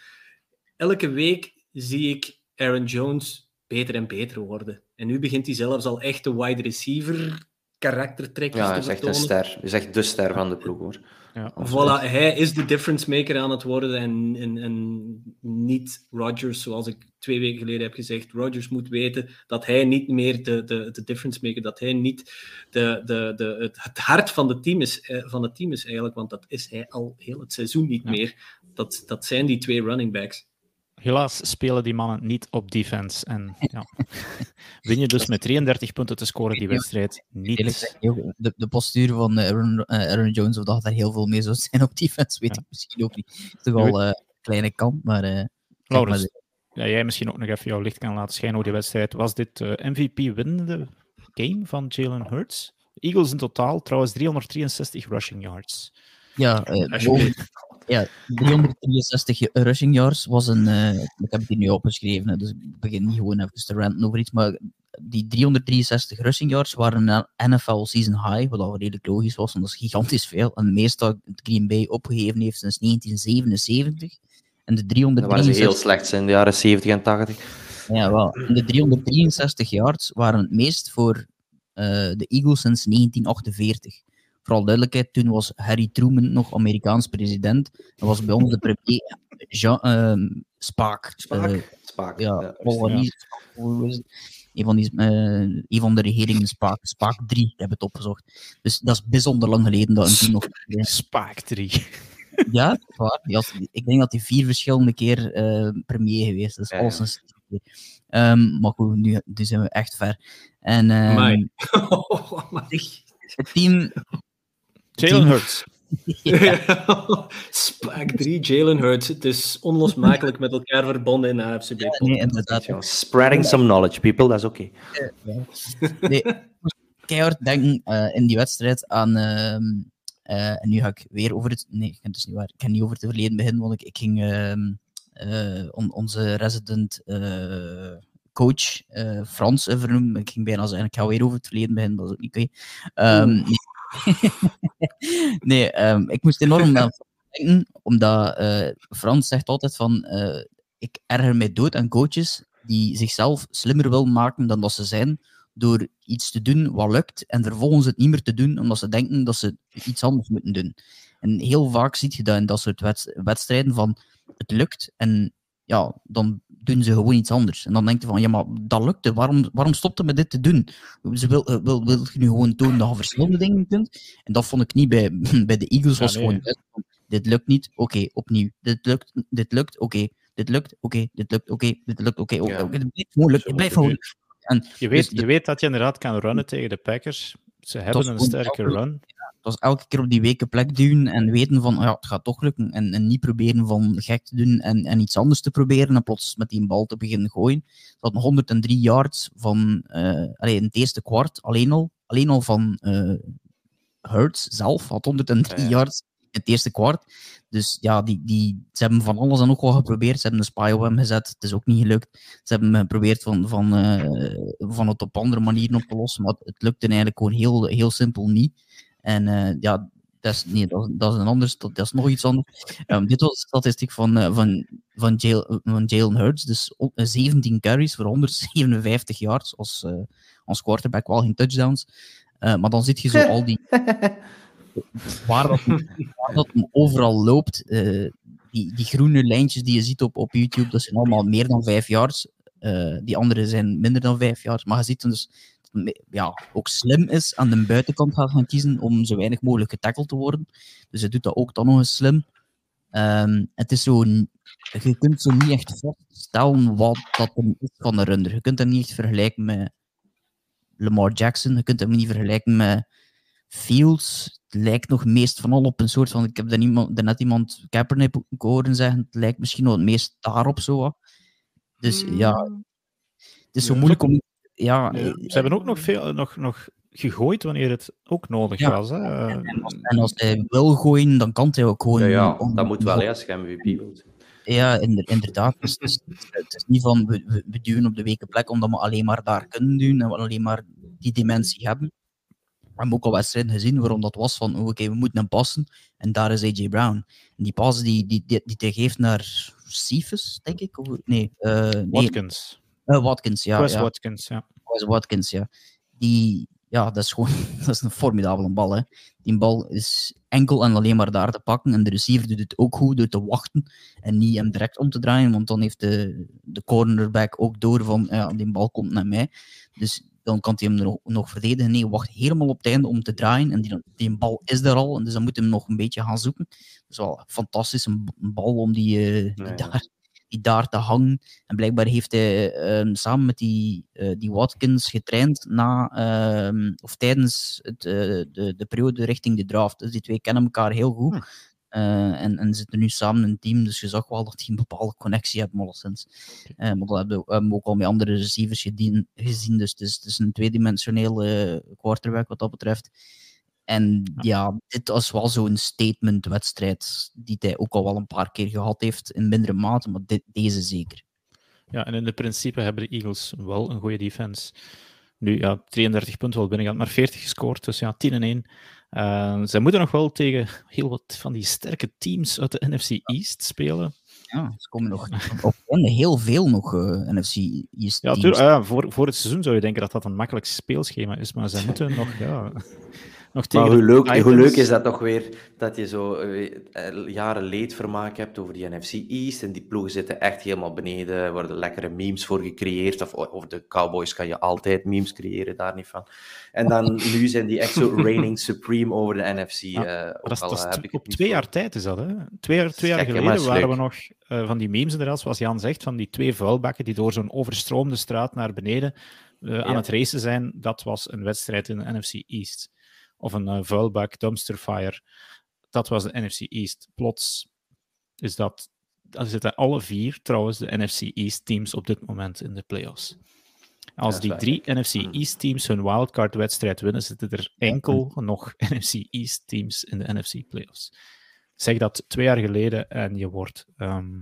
Elke week zie ik Aaron Jones beter en beter worden. En nu begint hij zelfs al echt de wide receiver karaktertrekjes Ja, te hij is echt een vertonen. ster. Hij is echt de ster van de ploeg, hoor. Ja. Voilà, hij is de difference maker aan het worden en, en, en niet Rodgers, zoals ik twee weken geleden heb gezegd. Rodgers moet weten dat hij niet meer de, de, de difference maker, dat hij niet de, de, de, het, hart van, de team is, eh, van het team is eigenlijk, want dat is hij al heel het seizoen niet Ja. meer. Dat, dat zijn die twee running backs. Helaas spelen die mannen niet op defense. En ja, win je dus met 33 punten te scoren die wedstrijd niet. de, de postuur van eh, Aaron, eh, Aaron Jones, of dat er heel veel mee zou zijn op defense, weet Ja. ik misschien ook niet. Het is toch al eh, een kleine kant, maar... eh, Laurens, maar, ja, jij misschien ook nog even jouw licht kan laten schijnen over die wedstrijd. Was dit eh, MVP-winnende game van Jalen Hurts? Eagles in totaal trouwens 363 rushing yards. Ja, eh, boven- ja, 363 rushing yards was een. eh, ik heb het hier nu opgeschreven, dus ik begin niet gewoon even te ranten over iets. Maar die 363 rushing yards waren een NFL season high, wat al redelijk logisch was, want dat is gigantisch veel. En het meeste dat Green Bay opgegeven heeft sinds 1977. En de Dan waren ze 363 heel slecht in de jaren 70 en 80. Ja, wel. En de 363 yards waren het meest voor eh, de Eagles sinds 1948. Vooral duidelijkheid, toen was Harry Truman nog Amerikaans president. Dat was bij ons de premier Jean ehm, Spaak. Spaak? Eh, Spaak. ja, Ja? Een van, die, eh, een van de regeringen Spaak. Spaak 3, ik heb het opgezocht. Dus dat is bijzonder lang geleden dat een team nog... Spaak 3. Ja, waar. Ik denk dat hij vier verschillende keer eh, premier geweest is. Ja, Alles ja. een. Ehm, maar goed, nu, nu zijn we echt ver. En. Maar- het team... Jalen Hurts. Spaak 3, Jalen Hurts. Het is onlosmakelijk met elkaar verbonden in de AFCB. Ja, nee, inderdaad. Ja, Spreading some knowledge, people, dat is oké. Nee, ik moest keihard denken eh, in die wedstrijd aan... ehm, eh, en nu ga ik weer over het... Nee, het is niet waar. Ik ga niet over het verleden beginnen, want ik, ik ging ehm, eh, on- onze resident eh, coach eh, Frans vernoemen. Ik ging bijna zeggen, ik ga weer over het verleden beginnen, dat is ook niet oké. Ehm, nee, nee ehm, ik moest enorm aan denken, omdat eh, Frans zegt altijd van... eh, ik erger mij dood aan coaches die zichzelf slimmer willen maken dan dat ze zijn, door iets te doen wat lukt en vervolgens het niet meer te doen omdat ze denken dat ze iets anders moeten doen. En heel vaak zie je dat in dat soort wedst- wedstrijden van het lukt en ja, dan doen ze gewoon iets anders. En dan denk je van, ja, maar dat lukte, waarom, waarom stopte met dit te doen? Ze wil, eh, wil, wil je nu gewoon tonen dat je verschillende dingen kunt? En dat vond ik niet bij, bij de Eagles, Ja, was nee. gewoon dit lukt niet, oké, opnieuw. Dit lukt, dit lukt, oké. Dit lukt, oké. Dit lukt, oké. Dit lukt, oké. Ja. Het blijft lukken. Het blijft gewoon En Je weet, Dus je weet dat je inderdaad kan runnen tegen de Packers. Ze hebben een sterke run. het was elke keer op die weken plek duwen en weten van, ja, het gaat toch lukken. En, en niet proberen van gek te doen en, en iets anders te proberen en plots met die bal te beginnen gooien. Ze hadden 103 yards van, eh allee, in het eerste kwart alleen al. Alleen al van eh Hurts zelf had 103 Ja, ja. yards het eerste kwart. Dus ja, die, die, ze hebben van alles en ook wel geprobeerd. Ze hebben een spy op hem gezet. Het is ook niet gelukt. Ze hebben geprobeerd van, van, eh, van het op andere manieren op te lossen. Maar het lukte eigenlijk gewoon heel, heel simpel niet. En eh, ja, dat is, nee, dat, dat is een ander, dat, dat is nog iets anders. Ehm, dit was de statistiek van, eh, van, van, Jalen, van Jalen Hurts. Dus o- eh, 17 carries voor 157 yards als, eh, als quarterback, wel geen touchdowns. Eh, maar dan zit je zo al die. waar, dat, waar overal loopt, eh, die, die groene lijntjes die je ziet op, op YouTube, dat zijn allemaal meer dan 5 yards. Eh, die andere zijn minder dan 5 yards. Maar je ziet dus het ja, ook slim is aan de buitenkant gaan kiezen om zo weinig mogelijk getackeld te worden. Dus hij doet dat ook dan nog eens slim. Ehm, het is zo, je kunt zo niet echt vaststellen wat dat is van een runner. Je kunt hem niet vergelijken met Lamar Jackson. Je kunt hem niet vergelijken met Fields. Het lijkt nog meest van al op een soort van. Ik heb daar iemand, net iemand Kaepernick horen zeggen. Het lijkt misschien wel het meest daarop zo. Dus ja, het is zo Ja. moeilijk om. Ja, Ja, eh, Ze hebben ook nog, veel, nog, nog gegooid wanneer het ook nodig Ja. was. Hè. en als, en als hij wil gooien, dan kan hij ook gewoon. Ja, ja, om- dat moet wel, je MVP wilt. Ja, inder- inderdaad. Dus het, is, het is niet van we, we, we duwen op de weken plek omdat we alleen maar daar kunnen doen en we alleen maar die dimensie hebben. We hebben ook al wedstrijden gezien waarom dat was van oh, oké, we moeten hem passen en daar is AJ Brown. En die pas die, die, die, die hij geeft naar Cephas, denk ik? Of, nee, eh, nee Watkins. eh, Watkins, ja. Chris ja. Watkins, ja. Wes Watkins, ja. Die, ja, dat is gewoon dat is een formidabele bal. Hè. Die bal is enkel en alleen maar daar te pakken. En de receiver doet het ook goed door te wachten en niet hem direct om te draaien. Want dan heeft de, de cornerback ook door van ja, die bal komt naar mij. Dus dan kan hij hem nog, nog verdedigen. Nee, wacht helemaal op het einde om te draaien. En die, die bal is er al. En dus dan moet hij hem nog een beetje gaan zoeken. Dat is wel fantastisch, een bal om die, uh, ja. daar die daar te hangen. En blijkbaar heeft hij ehm, samen met die, eh, die Watkins getraind na, ehm, of tijdens het, eh, de, de periode richting de draft. Dus die twee kennen elkaar heel goed. Hm. Eh, en, en zitten nu samen in een team, dus je zag wel dat die een bepaalde connectie hebben, alleszins. Eh maar dat hebben we ook al met andere receivers gedien- gezien, dus het is, het is een tweedimensionele quarterback wat dat betreft. En ja, dit was wel zo'n statement-wedstrijd die hij ook al wel een paar keer gehad heeft, in mindere mate, maar dit, deze zeker. Ja, en in de principe hebben de Eagles wel een goede defense. Nu, ja, 33 punten wel binnen maar 40 gescoord, dus ja, 10 en 1. Ze moeten nog wel tegen heel wat van die sterke teams uit de NFC East spelen. Ja, ze komen nog op heel veel nog eh, NFC East Ja, teams. tuur- ja, voor, voor het seizoen zou je denken dat dat een makkelijk speelschema is, maar ze moeten nog, ja, nog tegen Maar hoe leuk, hoe leuk is dat toch weer, dat je zo eh, eh, jaren leedvermaak hebt over die NFC East en die ploegen zitten echt helemaal beneden, er worden lekkere memes voor gecreëerd, of over de Cowboys kan je altijd memes creëren, daar niet van. En dan nu zijn die echt zo reigning supreme over de NFC. Ja, eh, dat is, al, dat is heb ik op twee jaar tijd is dat, hè? Twee jaar, twee jaar geleden waren we nog van die memes inderdaad, zoals Jan zegt, van die twee vuilbakken die door zo'n overstroomde straat naar beneden aan het racen zijn. Dat was een wedstrijd in de NFC East. Of een eh, vuilbak, dumpster fire. Dat was de NFC East. Plots is dat... Dan zitten alle vier, trouwens, de NFC East teams op dit moment in de playoffs. Als die drie NFC Mhm. East teams hun wildcard-wedstrijd winnen, zitten er enkel nog NFC East teams in de NFC playoffs. Zeg dat twee jaar geleden en je wordt ehm,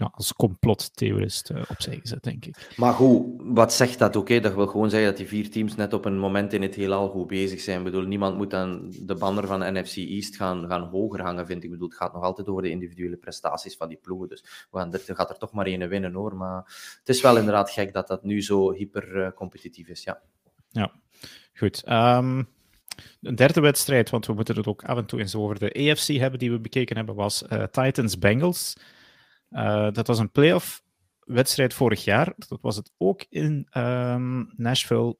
ja, als complottheorist eh, opzij gezet, denk ik. Maar goed, wat zegt dat ook? hè? Dat wil gewoon zeggen dat die vier teams net op een moment in het heelal goed bezig zijn. Ik bedoel, niemand moet dan de banner van NFC East gaan, gaan hoger hangen, vind ik. Ik bedoel, het gaat nog altijd over de individuele prestaties van die ploegen. Dus we gaan er, er gaat er toch maar één winnen, hoor. Maar het is wel inderdaad gek dat dat nu zo hyper eh, competitief is, ja. Ja, goed. Ehm, een derde wedstrijd, want we moeten het ook af en toe eens over de AFC hebben die we bekeken hebben, was eh, Titans-Bengals. Eh, dat was een playoff wedstrijd vorig jaar. Dat was het ook in ehm, Nashville.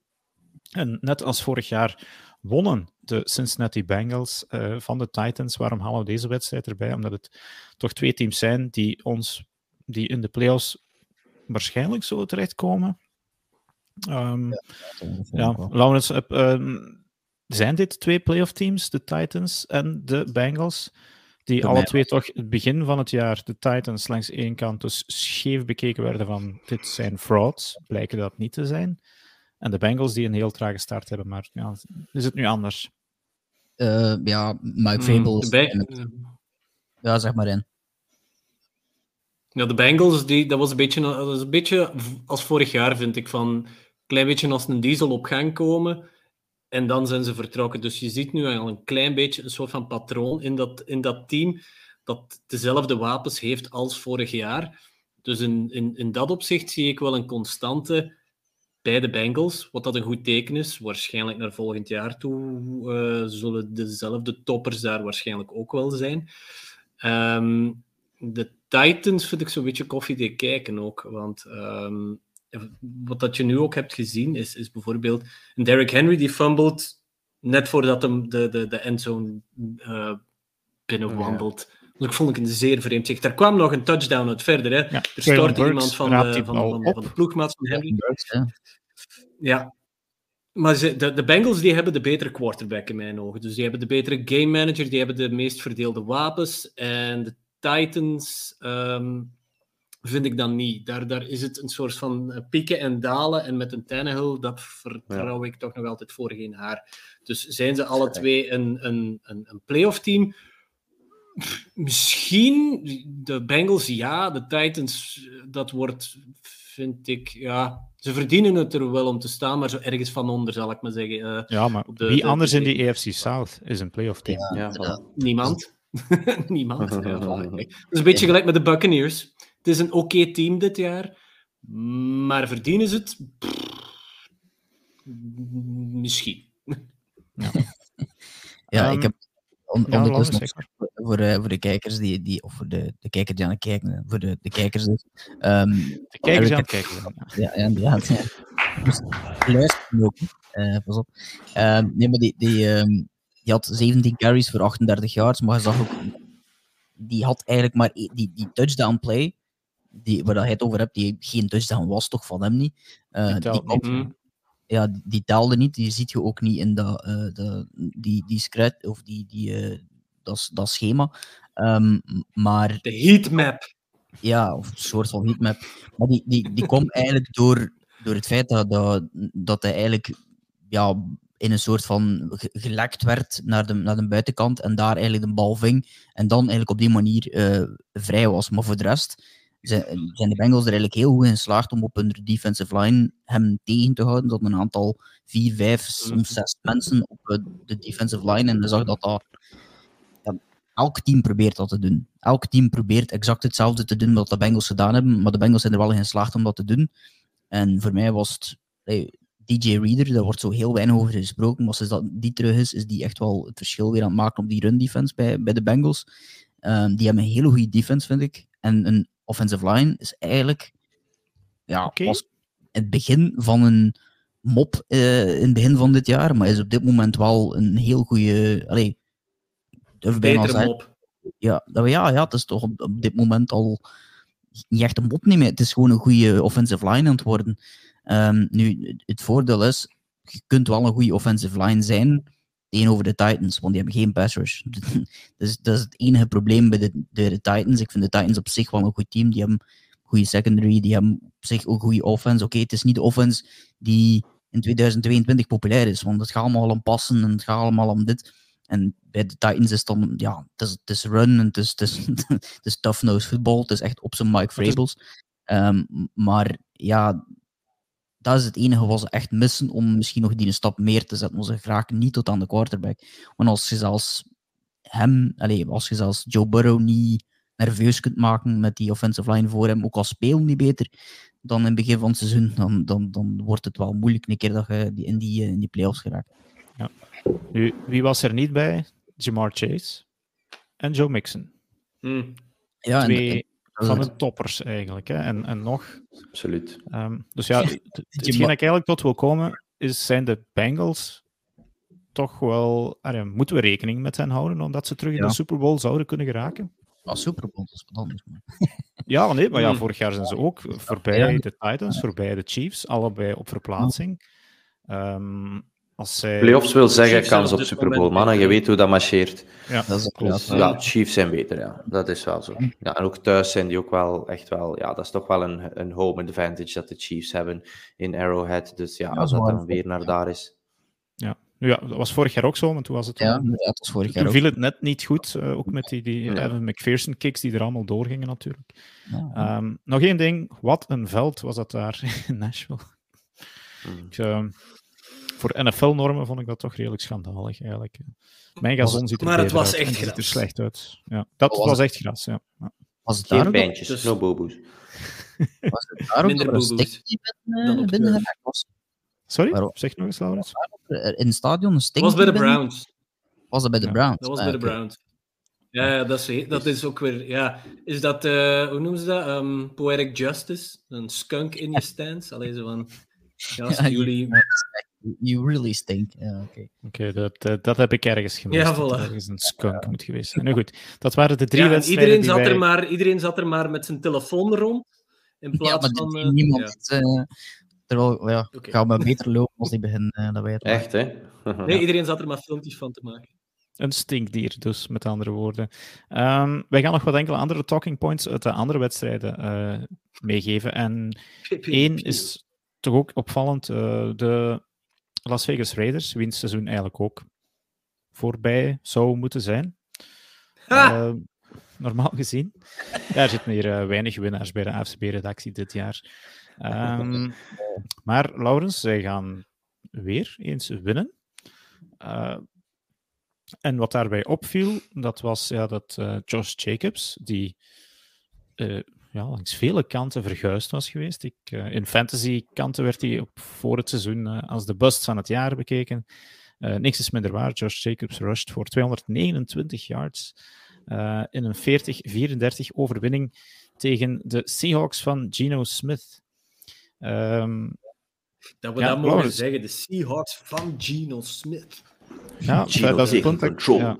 En net als vorig jaar wonnen de Cincinnati Bengals eh, van de Titans. Waarom halen we deze wedstrijd erbij? Omdat het toch twee teams zijn die ons die in de playoffs waarschijnlijk zullen terechtkomen. Ehm, ja, Laurens, eh, ehm, zijn dit twee playoff teams, de Titans en de Bengals, die alle twee toch het begin van het jaar, de Titans langs één kant, dus scheef bekeken werden van dit zijn frauds, blijken dat niet te zijn. En de Bengals die een heel trage start hebben, maar ja, is het nu anders? Eh, ja, Mike Mm, de Be- Ja, zeg maar in. Ja, de Bengals, die, dat was een beetje, dat was een beetje als vorig jaar, vind ik. Van een klein beetje als een diesel op gang komen. En dan zijn ze vertrokken. Dus je ziet nu al een klein beetje een soort van patroon in dat, in dat team. Dat dezelfde wapens heeft als vorig jaar. Dus in, in, in dat opzicht zie ik wel een constante bij de Bengals. Wat dat een goed teken is. Waarschijnlijk naar volgend jaar toe eh, zullen dezelfde toppers daar waarschijnlijk ook wel zijn. Ehm, de Titans vind ik zo'n beetje koffiedik kijken ook. Want ehm, wat dat je nu ook hebt gezien, is, is bijvoorbeeld een Derrick Henry die fumbled net voordat hem de, de, de endzone eh binnenwandelt. Ik vond ik een zeer vreemd zicht. Er kwam nog een touchdown uit verder. Hè. Ja, Er stortte iemand van de, van, van, op. van de ploegmaat van Henry. Ja. Ja. Maar ze, de, de Bengals die hebben de betere quarterback in mijn ogen. Dus die hebben de betere game manager, die hebben de meest verdeelde wapens. En de Titans ehm, vind ik dan niet. Daar, daar is het een soort van eh, pieken en dalen. En met een Tannehill, dat vertrouw ik toch nog altijd voor geen haar. Dus zijn ze alle twee een, een, een, een playoff team? Misschien de Bengals, ja. De Titans, eh, dat wordt, vind ik, ja. Ze verdienen het er wel om te staan, maar zo ergens van onder, zal ik maar zeggen. Eh, Ja, maar de- wie de- anders de- in die AFC South is een playoff team? ja voilà. Niemand. Niemand. Het is een beetje gelijk met de Buccaneers. Het is een oké team dit jaar, maar verdienen ze het? Pff, Misschien. Ja, Ehm, ik heb on, ja, ondertussen voor, eh, voor de kijkers die, die of voor de, de kijkers die aan het kijken, zijn, voor de, de kijkers dus. Ehm, De kijkers aan het kijken ja, ja, inderdaad. Ja. Dus luisteren ook. eh pas op. Ehm, nee, maar die, die, ehm, die had 17 carries voor 38 yards, maar je zag ook, die had eigenlijk maar e- die, die touchdown play, die, waar dat hij het over hebt, die geen touchdown was toch van hem niet. Eh, Die niet. Mm. ja, die, die telde niet. Die ziet je ook niet in dat, eh, de, die, die of die, die, eh, dat, dat schema. Ehm, maar De heatmap. ja, of een soort van heatmap. Maar die, die, die kwam eigenlijk door, door het feit dat, dat, dat hij eigenlijk ja, in een soort van ge- gelekt werd naar de, naar de buitenkant en daar eigenlijk de bal ving. En dan eigenlijk op die manier eh, vrij was. Maar voor de rest zijn, de Bengals er eigenlijk heel goed in geslaagd om op hun defensive line hem tegen te houden. Dat een aantal vier, vijf, soms zes mensen op eh, de defensive line. En je zag dat dat ja, elk team probeert dat te doen. Elk team probeert exact hetzelfde te doen wat de Bengals gedaan hebben, maar de Bengals zijn er wel in geslaagd om dat te doen. En voor mij was het hey, DJ Reader, daar wordt zo heel weinig over gesproken, maar sinds dat die terug is, is die echt wel het verschil weer aan het maken op die run defense bij, bij de Bengals. Ehm, die hebben een hele goede defense, vind ik. En een offensive line is eigenlijk ja, was het begin van een mop eh, in het begin van dit jaar, maar is op dit moment wel een heel goede. Allee, durf bijna Betere mop. ja, dat ja, ja, het is toch op, op dit moment al niet echt een mop niet meer. Het is gewoon een goede offensive line aan het worden. Ehm, nu, het voordeel is, je kunt wel een goede offensive line zijn tegenover de Titans, want die hebben geen pass rush. dus dat is het enige probleem bij de, de, de Titans. Ik vind de Titans op zich wel een goed team. Die hebben goede secondary, die hebben op zich ook goede offense. Oké, het is niet de offense die in 2022 populair is, want het gaat allemaal om passen en het gaat allemaal om dit. En bij de Titans is het dan, ja, het is, het is run en het is, het is, het is tough-nose football. Het is echt op zijn Mike Vrabels. Ehm, maar ja, dat is het enige wat ze echt missen om misschien nog die een stap meer te zetten. Want ze geraken niet tot aan de quarterback. Want als je zelfs hem, allez, als je zelfs Joe Burrow niet nerveus kunt maken met die offensive line voor hem, ook al speelt niet beter dan in het begin van het seizoen, dan, dan, dan wordt het wel moeilijk een keer dat je die- in, die, in die playoffs geraakt. Nu, wie was er niet bij? Jamar Chase en Joe Mixon. Hm. Ja, en- Twee en- van de toppers eigenlijk. Hè? En, en nog. Absoluut. ehm, dus ja, het- het- hetgeen dat ik eigenlijk tot wil komen, is, zijn de Bengals toch wel... ah ja, moeten we rekening met hen houden, omdat ze terug in Ja. de Super Bowl zouden kunnen geraken? Ah, Super Bowl, dat is wat anders. maar- Ja, nee, maar ja, Hmm. vorig jaar zijn ze ook voorbij Ja. de Titans, voorbij de Chiefs, allebei op verplaatsing. Ehm, als zij... Playoffs wil zeggen kans op Super Bowl. Mannen, je weet hoe dat marcheert. Ja, Dat is klopt. inderdaad, Ja, Chiefs zijn beter, ja. Dat is wel zo. Ja, en ook thuis zijn die ook wel echt wel... Ja, dat is toch wel een, een home advantage dat de Chiefs hebben in Arrowhead. Dus ja, Ja, als dat dan weer naar daar is... Nu Ja, dat was vorig jaar ook zo, want toen was het... Ja, dat was vorig jaar toen viel het net niet goed, eh, ook met die, die Ja. Evan McPherson kicks die er allemaal doorgingen natuurlijk. Ja. Ehm, nog één ding, wat een veld was dat daar in Nashville. Ik, ehm, voor NFL-normen vond ik dat toch redelijk schandalig eigenlijk. Mijn gazon ziet er Maar het beter was uit echt en ziet er gras. slecht uit. Ja, dat Was echt gras, ja. ja. Was het daar Geen pijntjes, dus- no boboes. was het Minder dat er binnen, binnen was? Sorry, Waarom? zeg nog eens, Laurens. In het stadion een Dat stickje was bij de binnen? Browns. Was dat bij de Ja, Browns? Dat was Ah, bij de. Browns. Ja, ja, dat is, dat is ook weer... Ja, is dat... eh, hoe noemen ze dat? Ehm, poetic justice? Een skunk in je stands? Allee, zo van... Ja, Ja, jullie... You really stink. Ja, oké. Oké, dat, eh, dat heb ik ergens gemist. Ja, dat voilà. ergens een skunk moet geweest zijn. Nu goed, dat waren de drie Ja, wedstrijden iedereen, die zat wij... er maar, iedereen zat er maar met zijn telefoon rond. In Ja, plaats maar van... eh, niemand... ja. eh, terwijl, ja, gaan we beter lopen als die beginnen eh, dat wij het maken. Echt, hè? Nee, iedereen zat er maar filmpjes van te maken. Een stinkdier, dus met andere woorden. Ehm, wij gaan nog wat enkele andere talking points uit de andere wedstrijden eh, meegeven. En één is toch ook opvallend: eh, de Las Vegas Raiders, wiens seizoen eigenlijk ook voorbij zou moeten zijn. Eh, normaal gezien. Er zitten hier eh, weinig winnaars bij de AFCB-redactie dit jaar. Ehm, maar Laurens, zij gaan weer eens winnen. Eh, en wat daarbij opviel, dat was ja, dat Josh Jacobs, die ja, langs vele kanten verguisd was geweest. Ik, uh, in fantasy-kanten werd hij op, voor het seizoen uh, als de bust van het jaar bekeken. Uh, niks is minder waar. Josh Jacobs rushed voor 229 yards in een 40-34 overwinning tegen de Seahawks van Geno Smith. Um, dat we ja, dat mogen Lawrence. zeggen, de Seahawks van Geno Smith. Ja, Gino dat is het punt. Ja.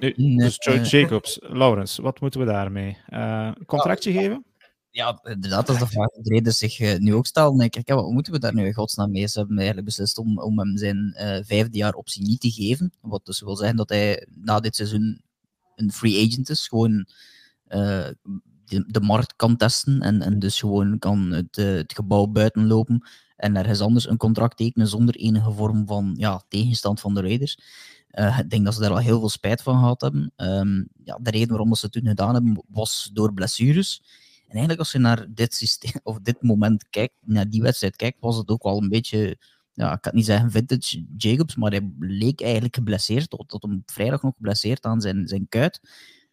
Nu, dus Jacobs, Lawrence, wat moeten we daarmee? Uh, contractje geven? Ja, inderdaad, dat is de vraag die de reden zich uh, nu ook stelt. Kijk, ja, wat moeten we daar nu in godsnaam mee? Ze hebben eigenlijk beslist om, om hem zijn uh, vijfde jaar optie niet te geven. Wat dus wil zeggen dat hij na dit seizoen een free agent is. Gewoon de, de, markt kan testen en, en dus gewoon kan het, het gebouw buiten lopen en ergens anders een contract tekenen zonder enige vorm van ja, tegenstand van de Raiders. Uh, ik denk dat ze daar al heel veel spijt van gehad hebben. Um, ja, de reden waarom ze het toen gedaan hebben, was door blessures. En eigenlijk als je naar dit, systeem, of dit moment kijkt, naar die wedstrijd kijkt, was het ook wel een beetje, ja, ik kan niet zeggen vintage Jacobs, maar hij leek eigenlijk geblesseerd, tot, tot hem vrijdag nog geblesseerd aan zijn, zijn kuit.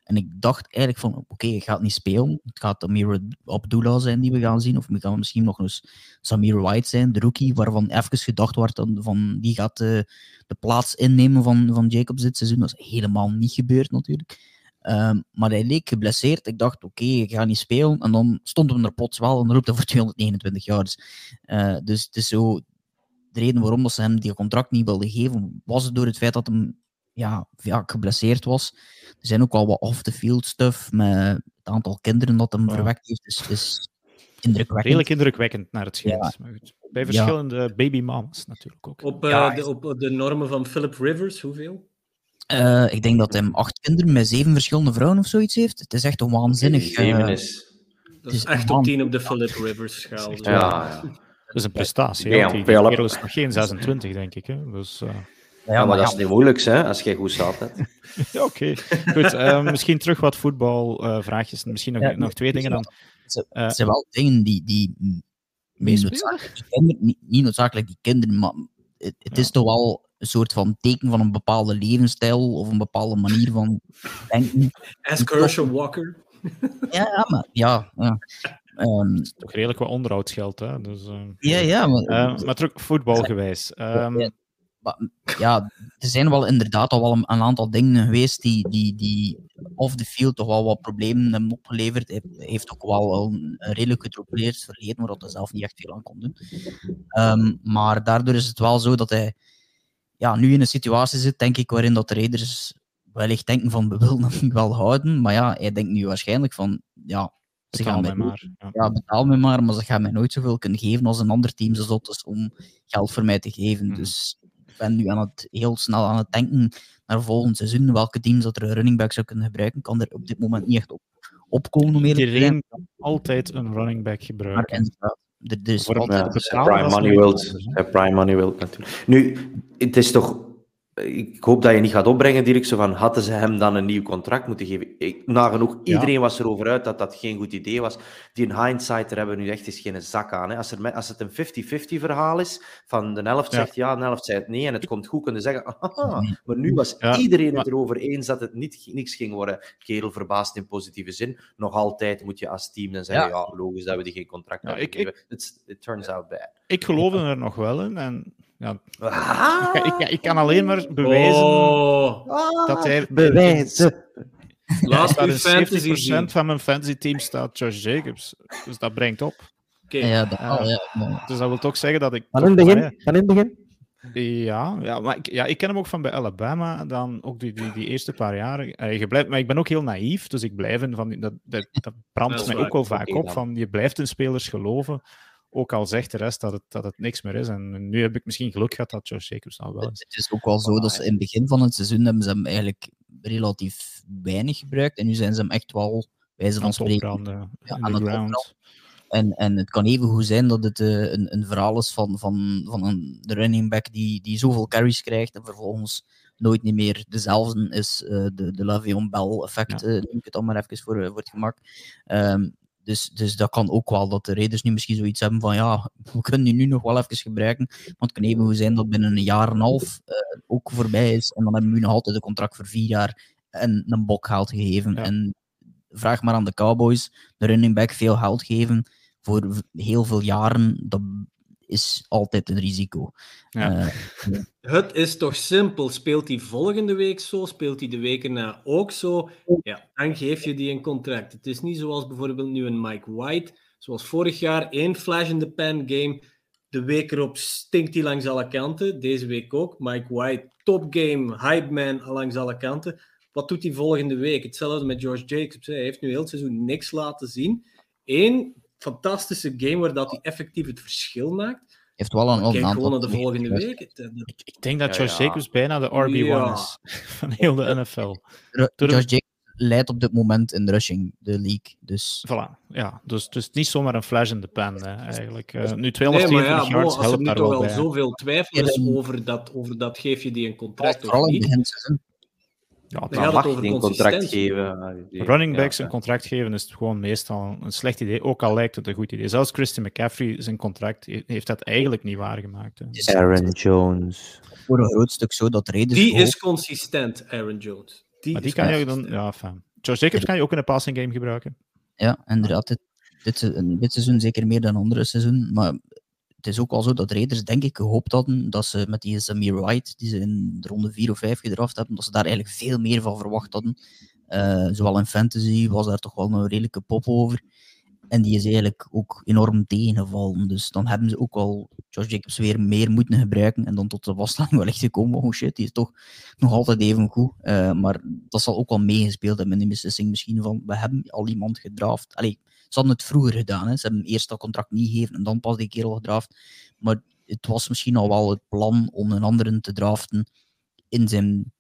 En ik dacht eigenlijk van, oké, okay, gaat niet spelen. Het gaat Amir Abdullah zijn die we gaan zien. Of we gaan misschien nog eens Samir White zijn, de rookie, waarvan even gedacht wordt van, die gaat de, de plaats innemen van, van Jacobs dit seizoen. Dat is helemaal niet gebeurd natuurlijk. Um, maar hij leek geblesseerd. Ik dacht, oké, ik ga niet spelen. En dan stond hem er plots wel en roept hij voor 229 jaar. Uh, dus het is zo... De reden waarom dat ze hem die contract niet wilden geven, was het door het feit dat hem ja, vaak geblesseerd was. Er zijn ook al wat off-the-field stuff met het aantal kinderen dat hem ja. verwekt heeft. Dus, dus indrukwekkend. Redelijk indrukwekkend naar het schijnt. Ja. Bij verschillende ja. babymamas natuurlijk ook. Op, uh, ja, de, op de normen van Philip Rivers, hoeveel? Uh, ik denk dat hij acht kinderen met zeven verschillende vrouwen of zoiets heeft. Het is echt een waanzinnig... Zeven is... Dat is echt op tien op de Philip Rivers schaal. Ja, ja. Dat is een prestatie. Ja, die, die kerel is nog geen 26, denk ik. Hè. Dus, uh... Ja, maar, dat is niet moeilijk, hè, als jij goed staat. ja, Oké, goed. Uh, misschien terug wat voetbalvraagjes. Uh, misschien nog, ja, nog twee dingen dan. Het uh, zijn wel dingen die, die niet, noodzakelijk, die kinderen, niet, niet, noodzakelijk die kinderen, maar het, het ja. is toch wel een soort van teken van een bepaalde levensstijl of een bepaalde manier van denken. As Herschel Walker. ja, maar ja. ja. Um, het is toch redelijk wat onderhoudsgeld, hè? Dus, ja, ja. Maar, maar terug voetbalgewijs. Um, ja, er zijn wel inderdaad al wel een, een, aantal dingen geweest die, die, die off the field toch wel wat problemen hebben opgeleverd. Hij heeft ook wel een, een redelijk getroubleerd verleden, waar hij zelf niet echt veel aan kon doen. Um, maar daardoor is het wel zo dat hij ja, nu in een situatie zit, denk ik, waarin dat de Raiders wellicht denken van we willen hem wel houden. Maar ja, hij denkt nu waarschijnlijk van ja, ze betaal gaan mij maar. Ja. ja. betaal me maar, maar ze gaan mij nooit zoveel kunnen geven als een ander team zo zot is om geld voor mij te geven. Mm. Dus ben nu aan het, heel snel aan het denken naar volgend seizoen. Welke teams dat er een running back zou kunnen gebruiken, kan er op dit moment niet echt op, opkomen. Om Iedereen kan altijd een running back gebruiken. Maar er is Voor altijd ja, prime money wilt, prime money wilt natuurlijk. Nu, het is toch ik hoop dat je niet gaat opbrengen, Dirk, zo van, hadden ze hem dan een nieuw contract moeten geven? Ik, nagenoeg iedereen ja. was erover uit dat dat geen goed idee was. Die in hindsight, hebben nu echt eens geen zak aan. Hè. Als, er, als het een 50-50 verhaal is, van de helft ja. zegt ja, de helft zegt nee, en het komt goed, kunnen zeggen, aha, maar nu was ja, iedereen het erover eens dat het niet, niks ging worden. Kerel verbaasd in positieve zin. Nog altijd moet je als team dan zeggen, ja, logisch dat we die geen contract hebben ik, geven. It turns out bad. Ik geloof er nog wel in, en ja, ah. ik, ik, ik, kan alleen maar bewijzen oh. dat hij... Bewijzen! Laatst in fantasy 70% van mijn fantasy team staat Josh Jacobs. Dus dat brengt op. Okay. Ja, dat, uh, ja, Dus dat wil toch zeggen dat ik... Van in het begin? Van in het begin? Ja, ja, maar ik, ja, ik ken hem ook van bij Alabama, dan ook die, die, die eerste paar jaren. Uh, je blijft, maar ik ben ook heel naïef, dus ik blijf in van... Dat, dat, dat brandt dat mij ook wel vaak op, van je blijft in spelers geloven. Ook al zegt de rest dat het, dat het niks meer is. En nu heb ik misschien geluk gehad dat Josh Jacobs al wel is. Het is ook wel zo dat ze in het begin van het seizoen hebben ze hem eigenlijk relatief weinig gebruikt. En nu zijn ze hem echt wel, wijze van spreken, ja, aan het ground. En, en het kan even goed zijn dat het uh, een, een verhaal is van, van, van een running back die, die zoveel carries krijgt en vervolgens nooit niet meer dezelfde is. Uh, de, de Lavion Bell effect, ja. uh, noem ik het dan maar even voor, voor het gemak. Um, dus, dus dat kan ook wel dat de Raiders nu misschien zoiets hebben van ja, we kunnen die nu nog wel even gebruiken. Want het kan even zijn dat binnen een jaar en een half uh, ook voorbij is. En dan hebben we nu nog altijd een contract voor vier jaar en een bok gehaald gegeven. Ja. En vraag maar aan de Cowboys, de running back veel geld geven voor heel veel jaren, dat is altijd een risico. Ja. Eh, Het is toch simpel. Speelt hij volgende week zo? Speelt hij de weken na ook zo? Ja, dan geef je die een contract. Het is niet zoals bijvoorbeeld nu een Mike White. Zoals vorig jaar, één flash in the pan game. De week erop stinkt hij langs alle kanten. Deze week ook. Mike White, top game, hype man langs alle kanten. Wat doet hij volgende week? Hetzelfde met George Jacobs. Hij heeft nu heel het seizoen niks laten zien. Eén fantastische game waar dat hij effectief het verschil maakt. heeft wel een, kijk gewoon naar de volgende week. Eh, Ik, ik denk dat Ja, Josh ja. Jacobs bijna de RB1 Ja. is van heel de NFL. Josh Jacobs leidt op dit moment in rushing, de league. Dus Voilà, ja. Dus, dus niet zomaar een flash in de pan, hè, eigenlijk. Eh, nu Nee, maar 224 ja, Mo, yards als er helpt nu daar toch wel al bij. zoveel twijfel is Ja, dan- over dat, over dat geef je die een contract of niet. begin van het seizoen. Ja, Dan mag je een contract geven. Die- running backs ja. een contract geven is gewoon meestal een slecht idee, ook al lijkt het een goed idee. Zelfs Christian McCaffrey, zijn contract, he- heeft dat eigenlijk niet waargemaakt. Hè. Aaron Jones. voor een groot stuk zo dat Raiders Die ook- is consistent, Aaron Jones. Die Maar die kan je dan... consistent. Ja, fijn. Josh Jacobs kan je ook in een passing game gebruiken. Ja, inderdaad. Dit, dit, dit seizoen zeker meer dan andere seizoen. Maar het is ook wel zo dat Raiders, denk ik, gehoopt hadden dat ze met die Samir White, die ze in de ronde 4 of 5 gedraft hebben, dat ze daar eigenlijk veel meer van verwacht hadden. Eh, zowel in fantasy was daar toch wel een redelijke pop over. En die is eigenlijk ook enorm tegengevallen. Dus dan hebben ze ook al Josh Jacobs weer meer moeten gebruiken. En dan tot de vaststelling wel echt gekomen. Oh shit, die is toch nog altijd even goed. Eh, maar dat zal ook wel meegespeeld hebben in die beslissing misschien van we hebben al iemand gedraft. Allee, ze hadden het vroeger gedaan. Hè. Ze hebben eerst dat contract niet gegeven en dan pas die kerel gedraft. Maar het was misschien al wel het plan om een anderen te draften in zijn...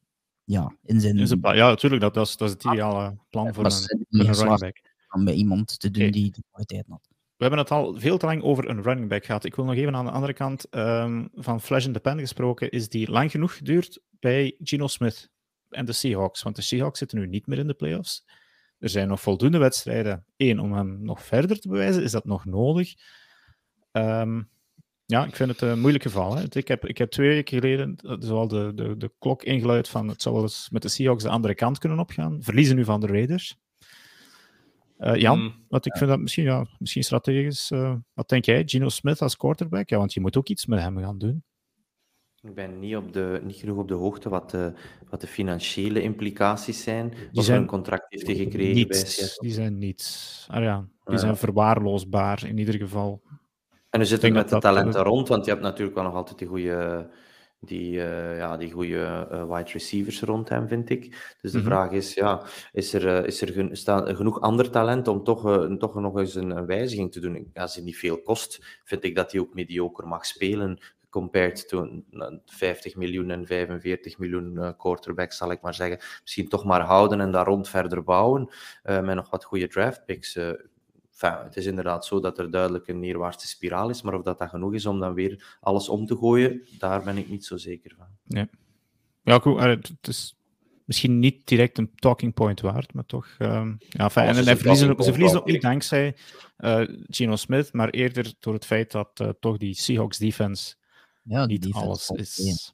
Ja, in zijn... Het pla- ja, natuurlijk, dat, dat, is, dat is het ideale plan voor een, zijn voor running back. om bij iemand te doen die de kwaliteit had. We hebben het al veel te lang over een running back gehad. Ik wil nog even aan de andere kant ehm, van Flash in the Pan gesproken. Is die lang genoeg geduurd bij Geno Smith en de Seahawks? Want de Seahawks zitten nu niet meer in de playoffs. Er zijn nog voldoende wedstrijden. Eén, om hem nog verder te bewijzen. Is dat nog nodig? Ehm, ja, ik vind het een moeilijk geval. Hè. Ik, heb, ik heb twee weken geleden eh, zoal de, de, de klok ingeluid van het zou wel eens met de Seahawks de andere kant kunnen opgaan. Verliezen nu van de Raiders. Eh, Jan, Mm. want ik vind dat misschien, ja, misschien strategisch. eh, wat denk jij? Gino Smith als quarterback? Ja, want je moet ook iets met hem gaan doen. Ik ben niet, op de, niet genoeg op de hoogte wat de, wat de financiële implicaties zijn. Die zijn een contract heeft hij gekregen Niets. Die zijn niets. Ah, ja, die Ja. zijn verwaarloosbaar in ieder geval. En hoe zit het denk met de dat- talenten rond? Want je hebt natuurlijk wel nog altijd die goede die, eh, ja, die goede eh, wide receivers rond hem, vind ik. Dus de Mhm. vraag is, ja, is er, eh, is er gen- staan, genoeg ander talent om toch, toch nog eens een, een wijziging te doen? Als het niet veel kost, vind ik dat hij ook mediocre mag spelen. Compared to een- een 50 miljoen en 45 miljoen eh, quarterback, zal ik maar zeggen. Misschien toch maar houden en daar rond verder bouwen. eh, met nog wat goede draft picks. eh. Enfin, het is inderdaad zo dat er duidelijk een neerwaartse spiraal is, maar of dat, dat genoeg is om dan weer alles om te gooien, daar ben ik niet zo zeker van. Ja, goed, eh, het is misschien niet direct een talking point waard, maar toch. ehm, ja, fijn. En, een verliezen, ze verliezen ook niet dankzij eh Gino Smith, maar eerder door het feit dat toch die Seahawks defense Ja, die niet defense alles is.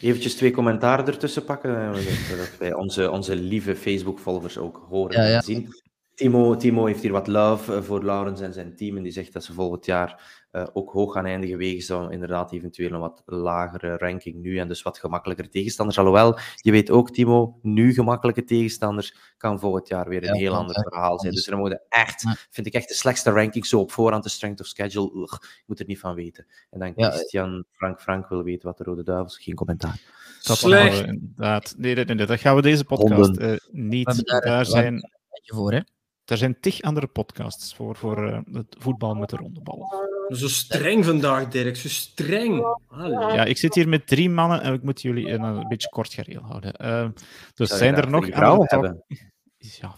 Eventjes twee commentaren ertussen pakken, eh, zodat wij onze, onze lieve Facebook-volgers ook horen Ja, ja. en zien. Timo, Timo heeft hier wat love eh, voor Laurens en zijn team en die zegt dat ze volgend jaar eh, ook hoog gaan eindigen wegens dan inderdaad eventueel een wat lagere ranking nu en dus wat gemakkelijker tegenstanders. Alhoewel, je weet ook Timo, nu gemakkelijke tegenstanders kan volgend jaar weer een Ja, heel ander verhaal zijn. Dus er moeten echt, Ja. vind ik echt de slechtste ranking zo op voorhand, de strength of schedule, ugh, ik moet er niet van weten. En dan Ja, Christian Frank Frank wil weten wat de Rode Duivels, geen commentaar. Dat Slecht. inderdaad. Nee, nee, nee, dat gaan we deze podcast eh, We niet. daar, zijn, voor, hè? er zijn tig andere podcasts voor, voor eh, het voetbal met de ronde bal. Zo streng vandaag, Dirk. Zo streng. Ja, ik zit hier met drie mannen en ik moet jullie in een beetje kort gereel houden. Eh, dus Zou zijn er nog andere? Ja,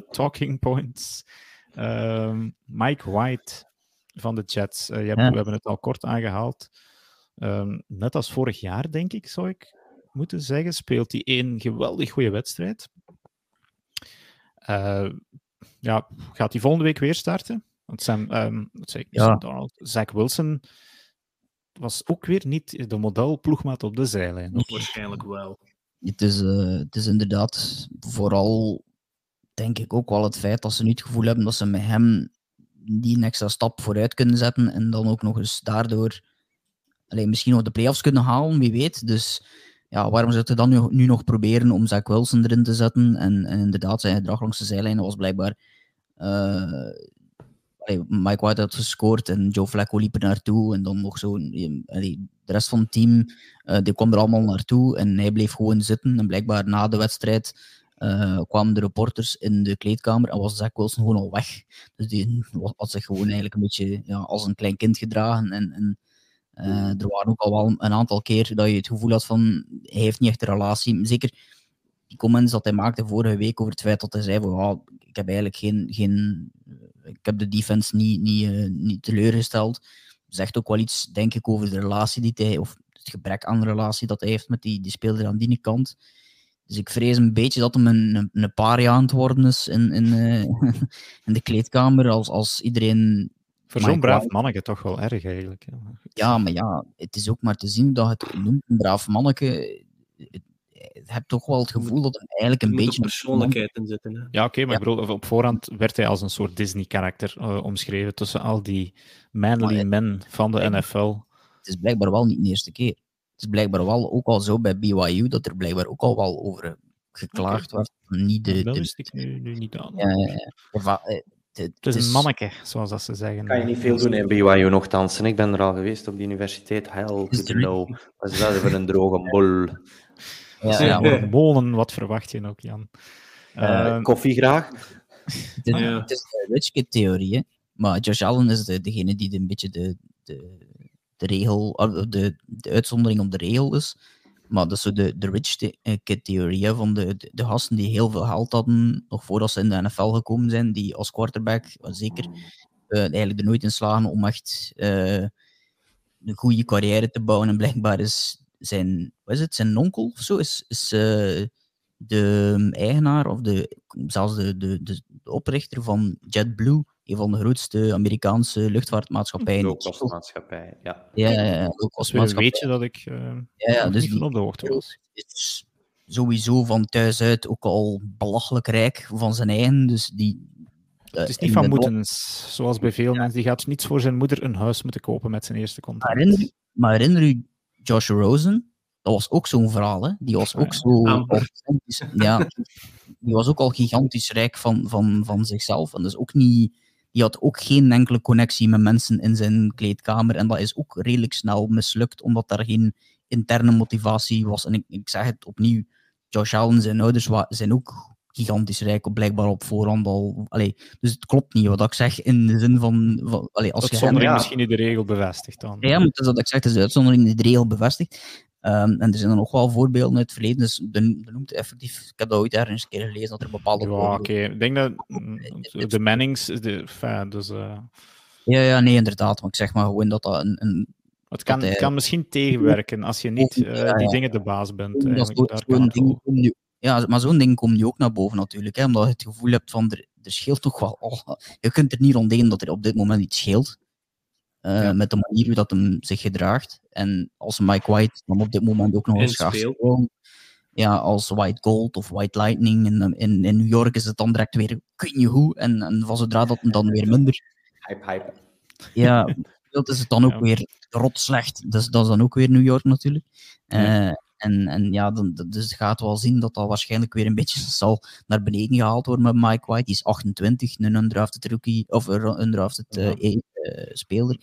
talking points. Ehm, Mike White van de Jets. Eh, je hebt, Ja. We hebben het al kort aangehaald. Ehm, net als vorig jaar, denk ik, zou ik moeten zeggen, speelt hij één geweldig goede wedstrijd. Eh, ja, gaat hij volgende week weer starten? Want Sam, ehm, wat zei ik, Ja. Sam Darnold, Zach Wilson was ook weer niet de model ploegmaat op de zijlijn. Waarschijnlijk wel. Het is, uh, het is inderdaad vooral, denk ik ook wel het feit dat ze nu het gevoel hebben dat ze met hem die een extra stap vooruit kunnen zetten en dan ook nog eens daardoor alleen, misschien nog de playoffs kunnen halen, wie weet. Dus ja, waarom zou je dan nu, nu nog proberen om Zach Wilson erin te zetten? En, en inderdaad, zijn gedrag langs de zijlijnen was blijkbaar uh, Mike White had gescoord en Joe Flacco liep er naartoe. En dan nog zo. de rest van het team uh, die kwam er allemaal naartoe. En hij bleef gewoon zitten. En blijkbaar na de wedstrijd uh, kwamen de reporters in de kleedkamer en was Zach Wilson gewoon al weg. Dus die had zich gewoon eigenlijk een beetje ja, als een klein kind gedragen. En, en er waren ook al wel een aantal keer dat je het gevoel had van hij heeft niet echt een relatie. Zeker die comments dat hij maakte vorige week over het feit dat hij zei van ik heb eigenlijk geen, geen ik heb de defense niet, niet, uh, niet teleurgesteld. Zegt ook wel iets, denk ik, over de relatie die hij, of het gebrek aan relatie dat hij heeft met die, die speler aan die kant. Dus ik vrees een beetje dat hem een, een, paar aan het worden is in, in, uh, in de kleedkamer. Als, als iedereen. Voor zo'n braaf manneke toch wel erg eigenlijk. Ja. ja, maar ja, het is ook maar te zien dat het noemt een braaf manneke. Je hebt toch wel het gevoel dat er eigenlijk een beetje... persoonlijkheid in zitten. Hè? Ja, oké, okay, maar ja. ik bedoel, op voorhand werd hij als een soort Disney-karakter uh, omschreven tussen al die manly het, men van de NFL. Het is blijkbaar wel niet de eerste keer. Het is blijkbaar wel ook al zo bij BYU dat er blijkbaar ook al wel over geklaagd okay. werd. Niet de, dat de, wist ik nu, nu niet aan. Ja, ja, ja. Het, is een manneke, zoals dat ze zeggen. Kan je niet veel doen in BYU nogthans. Ik ben er al geweest op de universiteit. Hell to know. Wat is dat voor een droge bol? Ja, ja. Hormonen, wat verwacht je ook, Jan? Uh, uh, koffie graag. Het is, ja. het is de Witchkid-theorie, maar Josh Allen is de, degene die de, een beetje de, de, de regel, de, de uitzondering op de regel is. Maar dat is zo de, de rich kid-theorie van de, de, de, gasten die heel veel geld hadden, nog voordat ze in de NFL gekomen zijn, die als quarterback, zeker, uh, eigenlijk er nooit in slagen om echt uh, een goede carrière te bouwen. En blijkbaar is zijn, wat is het, zijn onkel of zo, is, is uh, de eigenaar of de, zelfs de, de, de, de oprichter van JetBlue, een van de grootste Amerikaanse luchtvaartmaatschappijen. Low-cost-maatschappij, ja. Ja, ja low-cost-maatschappij. Weet je dat ik uh, ja, ja, dus niet op de hoogte was. Is sowieso van thuis uit ook al belachelijk rijk van zijn eigen, dus die... Uh, het is niet van moedens, zoals bij veel ja. mensen. Die gaat niets voor zijn moeder een huis moeten kopen met zijn eerste contract. Maar herinner, maar herinner u Josh Rosen, dat was ook zo'n verhaal. Hè? Die was ook zo. Ja, die was ook al gigantisch rijk van, van, van zichzelf. En dus ook niet, die had ook geen enkele connectie met mensen in zijn kleedkamer. En dat is ook redelijk snel mislukt, omdat daar geen interne motivatie was. En ik, ik zeg het opnieuw: Josh Allen, zijn ouders zijn ook gigantisch rijk, blijkbaar op voorhand al. Allee, dus het klopt niet wat ik zeg in de zin van. van allee, als uitzondering je hem, misschien niet de regel bevestigt dan. Ja, maar dat ik zeg, het is de uitzondering die de regel bevestigt. Um, en er zijn er nog wel voorbeelden uit het verleden. Dus de, de noemt effectief, ik heb dat ooit ergens een keer gelezen dat er bepaalde. Ja, oké. Okay. Ik denk dat de Mannings. De, enfin, dus, uh... Ja, ja, nee, inderdaad. Maar ik zeg maar gewoon dat dat een. een het kan, kan misschien tegenwerken als je niet uh, ja, die dingen de baas bent. Dat is ding nu, ja, maar zo'n ding komt nu ook naar boven natuurlijk. Hè, omdat je het gevoel hebt van er, er scheelt toch wel. Oh, je kunt er niet rondheen dat er op dit moment iets scheelt. Uh, ja. Met de manier hoe dat hem zich gedraagt. En als Mike White dan op dit moment ook nog eens gaat ja, als White Gold of White Lightning. In, in, in New York is het dan direct weer kun je hoe. En, en van zodra dat hem dan weer minder. Hype, hype. Ja, dat is het dan ook ja. weer rot slecht. Dus dat is dan ook weer New York natuurlijk. Ja. Uh, en, en ja, dan, dus het gaat wel zien dat dat waarschijnlijk weer een beetje zal naar beneden gehaald worden met Mike White. Die is 28, een undrafted rookie, of een undrafted uh, uh, speler.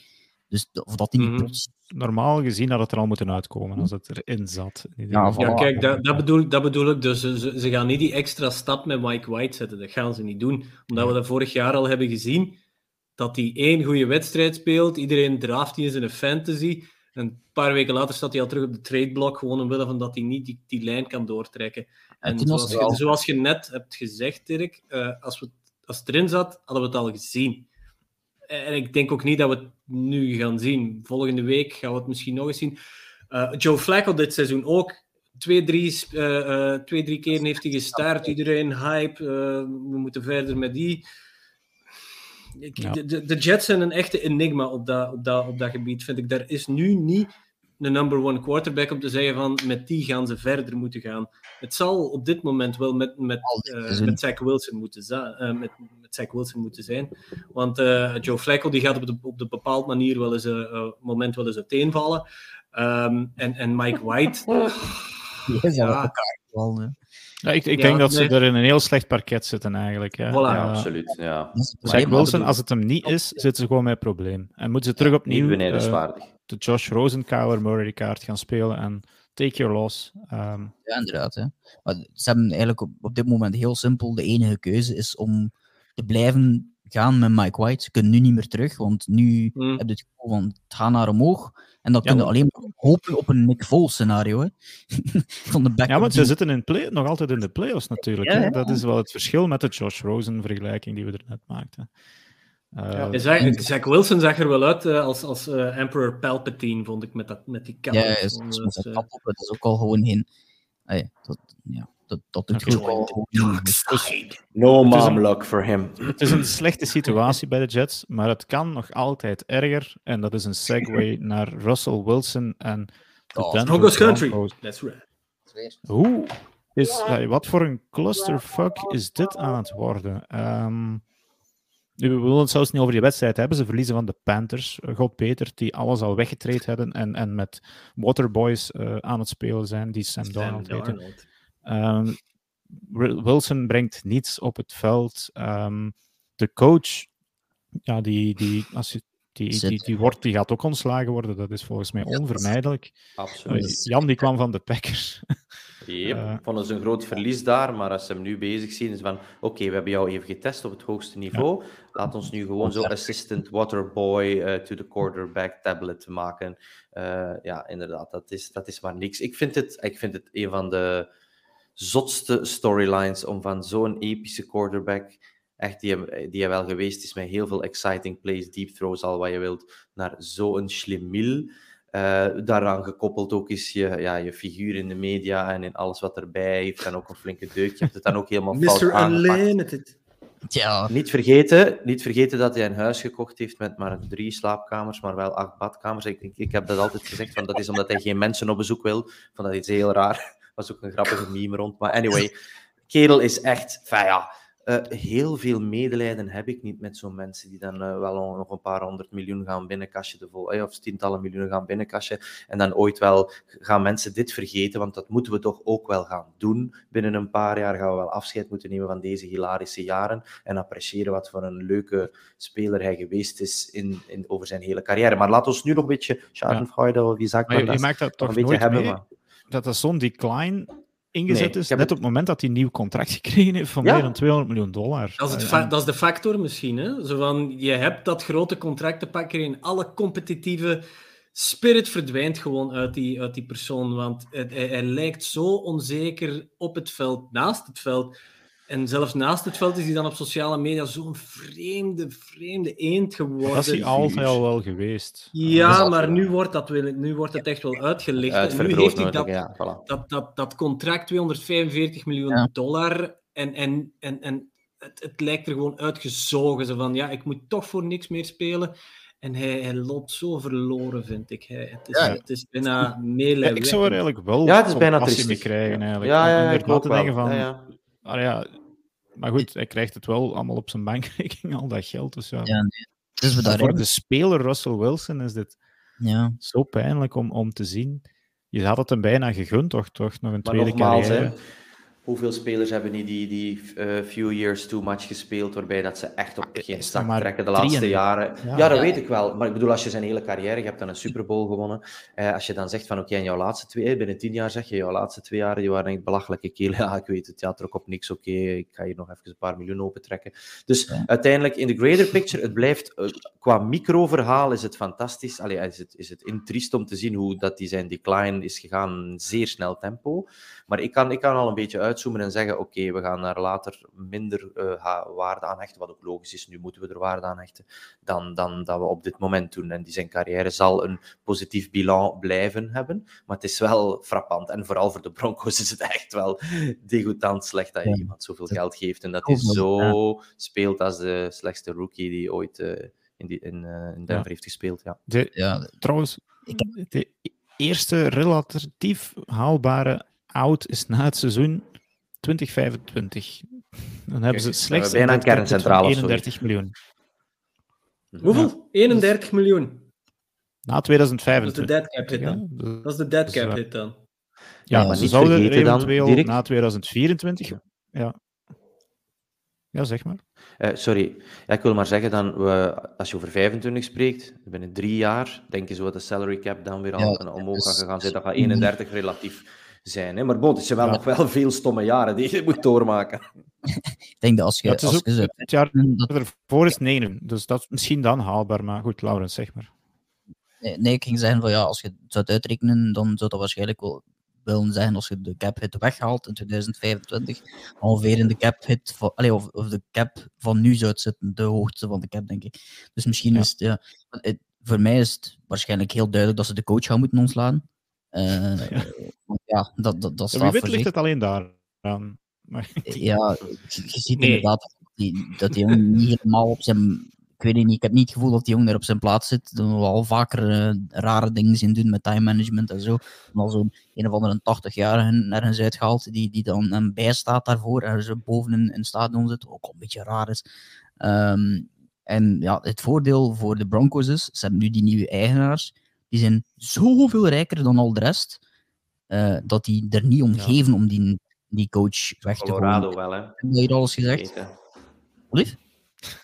Dus of dat die niet plots... Normaal gezien had het er al moeten uitkomen als het erin zat. Ja, ja kijk, dat, dat, bedoel, dat bedoel ik. Dus ze, ze gaan niet die extra stap met Mike White zetten. Dat gaan ze niet doen. Omdat we dat vorig jaar al hebben gezien. Dat hij één goede wedstrijd speelt. Iedereen draaft die in zijn fantasy. En een paar weken later staat hij al terug op de tradeblok, gewoon omwille van dat hij niet die, die lijn kan doortrekken. En, zoals, je, zoals, je, net hebt gezegd, Dirk, uh, als, we, als het erin zat, hadden we het al gezien. En ik denk ook niet dat we het nu gaan zien. Volgende week gaan we het misschien nog eens zien. Uh, Joe Flacco dit seizoen ook. Twee drie, uh, twee, drie keer heeft hij gestart. Iedereen hype. we moeten verder met die. Ik, ja. de, de Jets zijn een echte enigma op dat, op, dat, op dat gebied, vind ik. Daar is nu niet een number one quarterback om te zeggen van met die gaan ze verder moeten gaan. Het zal op dit moment wel met, met, uh, met Zach Wilson moeten zijn. Uh, met, met Zach Wilson moeten zijn. Want uh, Joe Flacco die gaat op de, op de bepaald manier wel eens een moment wel eens uiteenvallen. Um, en, en Mike White. Die is al op elkaar gevallen. Ja, ik, ik ja, denk dat nee. ze er in een heel slecht parket zitten eigenlijk. Hè. Voilà. Ja, absoluut. Ja. Zach Wilson, als het hem niet is, zitten ze gewoon met een probleem. En moeten ze terug opnieuw uh, de Josh Rosenkauer Murray kaart gaan spelen en take your loss. Um, ja, inderdaad. Hè. Maar ze hebben eigenlijk op, op dit moment heel simpel de enige keuze is om te blijven gaan met Mike White. Ze kunnen nu niet meer terug, want nu hmm. heb je het gevoel van het gaat naar omhoog. En dan ja, kunnen we alleen maar hopen op een Nick Foles scenario. Hè? Van de ja, want ze zitten in play, nog altijd in de playoffs natuurlijk. Ja, ja. Dat is wel het verschil met de Josh Rosen vergelijking die we er net maakten. Uh, ja, Zach, Zach Wilson zag er wel uit uh, als, als uh, Emperor Palpatine, vond ik, met, dat, met die kap. Ja, dat is ook al gewoon heen. Dat, ja, dat, dat doet goed al. No mom luck for him. Het is een slechte situatie bij de Jets, maar het kan nog altijd erger. En dat is een segue naar Russell Wilson en de oh, Denver Country. That's right. Hoe is, wat voor een clusterfuck is dit aan het worden? Um, we willen het zelfs niet over die wedstrijd hebben. Ze verliezen van de Panthers. God Peter, die alles al weggetraind hebben en, en met Waterboys uh, aan het spelen zijn, die Sam, Sam Donald, Donald. Um, Wilson brengt niets op het veld. Um, de coach, ja, die, die, als je, die, die, die, wordt, die gaat ook ontslagen worden. Dat is volgens mij onvermijdelijk. Absoluut. Jan die kwam van de Packers. Yep, uh, vonden ze een groot verlies daar, maar als ze hem nu bezig zien, is van oké, okay, we hebben jou even getest op het hoogste niveau, ja. laat ons nu gewoon zo assistant waterboy uh, to the quarterback tablet maken. Uh, ja, inderdaad, dat is, dat is maar niks. Ik vind, het, ik vind het een van de zotste storylines om van zo'n epische quarterback, echt die, die wel geweest is met heel veel exciting plays, deep throws, al wat je wilt, naar zo'n schlemiel. Uh, daaraan gekoppeld ook is je, ja, je figuur in de media en in alles wat erbij heeft. En ook een flinke deuk. Je hebt het dan ook helemaal fout Mr. Unlimited. Ja. Niet, vergeten, niet vergeten dat hij een huis gekocht heeft met maar drie slaapkamers, maar wel acht badkamers. Ik, ik, ik heb dat altijd gezegd, van, dat is omdat hij geen mensen op bezoek wil. Van dat is heel raar. Was ook een grappige meme rond. Maar anyway, kerel is echt... Ja, uh, heel veel medelijden heb ik niet met zo'n mensen die dan uh, wel nog een paar honderd miljoen gaan binnenkastje, vol, uh, of tientallen miljoenen gaan binnenkastje, en dan ooit wel gaan mensen dit vergeten, want dat moeten we toch ook wel gaan doen. Binnen een paar jaar gaan we wel afscheid moeten nemen van deze hilarische jaren en appreciëren wat voor een leuke speler hij geweest is in, in, over zijn hele carrière. Maar laat ons nu nog een beetje Schadenfreude ja. of Isaac maar je, je maakt dat toch een beetje hebben. Dat is zo'n decline ingezet is, net op het moment dat hij een nieuw contract gekregen heeft van meer dan 200 miljoen dollar. Dat is, het dat is de factor misschien. Hè? Zo van, je hebt dat grote contract te pakken in alle competitieve spirit verdwijnt gewoon uit die, uit die persoon. Want hij, hij lijkt zo onzeker op het veld, naast het veld. En zelfs naast het veld is hij dan op sociale media zo'n vreemde, vreemde eend geworden. Dat is hij altijd al wel geweest. Ja, maar nu wordt, dat, nu wordt het echt wel uitgelicht. nu heeft hij dat, ja, voilà. dat, dat, dat contract 245 miljoen ja. dollar. En, en, en, en het, het lijkt er gewoon uitgezogen. Zo van, ja, ik moet toch voor niks meer spelen. En hij, hij loopt zo verloren, vind ik. Hij, het, is, ja, het is bijna meelijden. ik zou er eigenlijk wel ja, het is bijna mee krijgen. Eigenlijk. Ja, ja, ja, ik ook wel. Van, ja, ja. Maar ja, maar goed, hij krijgt het wel allemaal op zijn bankrekening, al dat geld. Dus ja. ja nee. dus we voor de speler Russell Wilson is dit ja. zo pijnlijk om, om te zien. Je had het hem bijna gegund, toch? toch nog een maar tweede nogmaals, carrière. Hè, Hoeveel spelers hebben die die, die uh, few years too much gespeeld, waarbij dat ze echt op geen stak trekken de laatste jaren? Ja, ja dat ja. weet ik wel. Maar ik bedoel, als je zijn hele carrière, je hebt dan een Super Bowl gewonnen, eh, als je dan zegt van oké, okay, in jouw laatste twee, binnen tien jaar zeg je, jouw laatste twee jaar, die waren echt belachelijke keel. Ja, ik weet het, ja, trok op niks, oké, okay, ik ga hier nog even een paar miljoen opentrekken. Dus ja. uiteindelijk, in de greater picture, het blijft, uh, qua microverhaal is het fantastisch. Allee, is het, is het intriest om te zien hoe dat die zijn decline is gegaan, in zeer snel tempo. Maar ik kan, ik kan al een beetje uitzoomen en zeggen: oké, okay, we gaan daar later minder uh, waarde aan hechten, wat ook logisch is. Nu moeten we er waarde aan hechten dan, dan dat we op dit moment doen. En die zijn carrière zal een positief bilan blijven hebben. Maar het is wel frappant. En vooral voor de Broncos is het echt wel degoutant slecht dat je ja. iemand zoveel geld geeft en dat hij zo speelt als de slechtste rookie die ooit uh, in, die, in, uh, in Denver ja. heeft gespeeld. Ja. De, ja. Trouwens, de eerste relatief haalbare out is na het seizoen 2025. Dan hebben ze slechts een kerncentrale of 31 miljoen. Hoeveel? 31 miljoen. Na Dat is de 2025. dead cap hit dan. Dat is de dead Dus, cap eh, hit dan. ja, Ja, maar ze niet zouden vergeten dan, eventueel na 2024... Ja. ja, zeg maar. Eh, sorry, ja, ik wil maar zeggen, dan, we, als je over 25 spreekt, binnen drie jaar, denk je zo dat de salary cap dan weer al Ja, omhoog gaat gegaan zijn. Dat gaat 31 relatief zijn. Hè? Maar bon, het zijn wel Ja. nog wel veel stomme jaren die je moet doormaken. Ik denk dat als je, Ja, het is als ook- je Het jaar dat ervoor is 9, dus dat is misschien dan haalbaar. Maar goed, Laurens, zeg maar. Nee, nee, ik ging zeggen van ja, als je het zou uitrekenen, dan zou dat waarschijnlijk wel willen zeggen als je de cap hit weghaalt in 2025, ongeveer in de cap hit van, allee, of, of de cap van nu zou het zitten, de hoogte van de cap, denk ik. Dus misschien Ja. is het, ja, het- voor mij is het waarschijnlijk heel duidelijk dat ze de coach gaan moeten ontslaan. Eh, Ja. ja, dat, dat, dat Ja, staat wie ligt het alleen daar aan. Maar, Ja, je, je ziet Nee. inderdaad dat die, dat die jongen niet helemaal op zijn. Ik weet het niet, ik heb niet het gevoel dat die jongen er op zijn plaats zit. Er we al vaker eh, rare dingen in doen met time management en zo. En al zo'n een of andere 80-jarige nergens uitgehaald, die, die dan hem bijstaat daarvoor en zo boven in, in stadion zit, ook al een beetje raar is. Ehm, en ja, het voordeel voor de Broncos is, ze hebben nu die nieuwe eigenaars, die zijn zoveel rijker dan al de rest, eh, dat die er niet om Ja. geven om die, die coach weg te gooien. Colorado wel, hè. Heb je hier alles gezegd? Lief?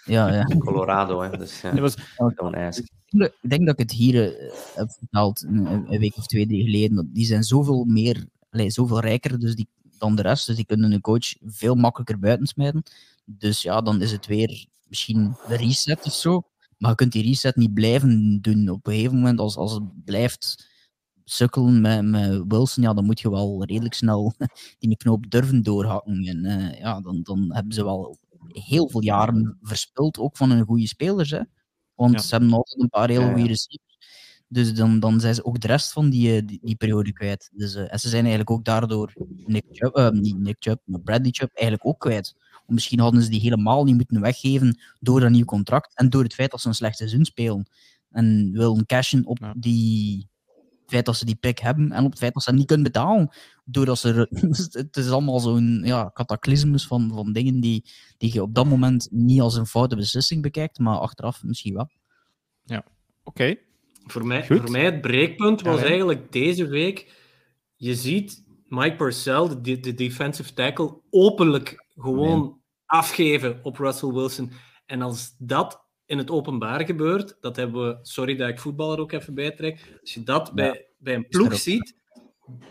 Ja, ja. Colorado, hè. Dus ja, was, don't ask. Ik denk dat ik het hier eh, heb verteld, een, een week of twee drie geleden. dat Die zijn zoveel meer, allee, zoveel rijker dus die, dan de rest. Dus die kunnen een coach veel makkelijker buitensmijten. Dus ja, dan is het weer misschien de reset of zo. Maar je kunt die reset niet blijven doen. Op een gegeven moment, als, als het blijft sukkelen met, met Wilson, ja, dan moet je wel redelijk snel die knoop durven doorhakken. En eh, ja, dan, dan hebben ze wel heel veel jaren verspild, ook van hun goede spelers. Hè? Want Ja. ze hebben altijd een paar heel goede receivers. Dus dan, dan zijn ze ook de rest van die, eh, die, die periode kwijt. Dus, eh, en ze zijn eigenlijk ook daardoor Nick Chubb, niet Nick Chubb, maar Bradley Chubb eigenlijk ook kwijt. Misschien hadden ze die helemaal niet moeten weggeven door een nieuw contract en door het feit dat ze een slecht seizoen spelen. En willen cashen op Ja. die het feit dat ze die pick hebben en op het feit dat ze hem niet kunnen betalen. Doordat ze, het is allemaal zo'n ja, cataclysmus van, van dingen die, die je op dat moment niet als een foute beslissing bekijkt, maar achteraf misschien wel. Oké, Voor mij, Goed. voor mij het breekpunt was Ja, eigenlijk deze week. Je ziet Mike Purcell, de, de defensive tackle, openlijk gewoon afgeven op Russell Wilson. En als dat in het openbaar gebeurt, dat hebben we, sorry dat ik voetballer ook even bijtrek, als je dat bij, bij een ploeg ziet,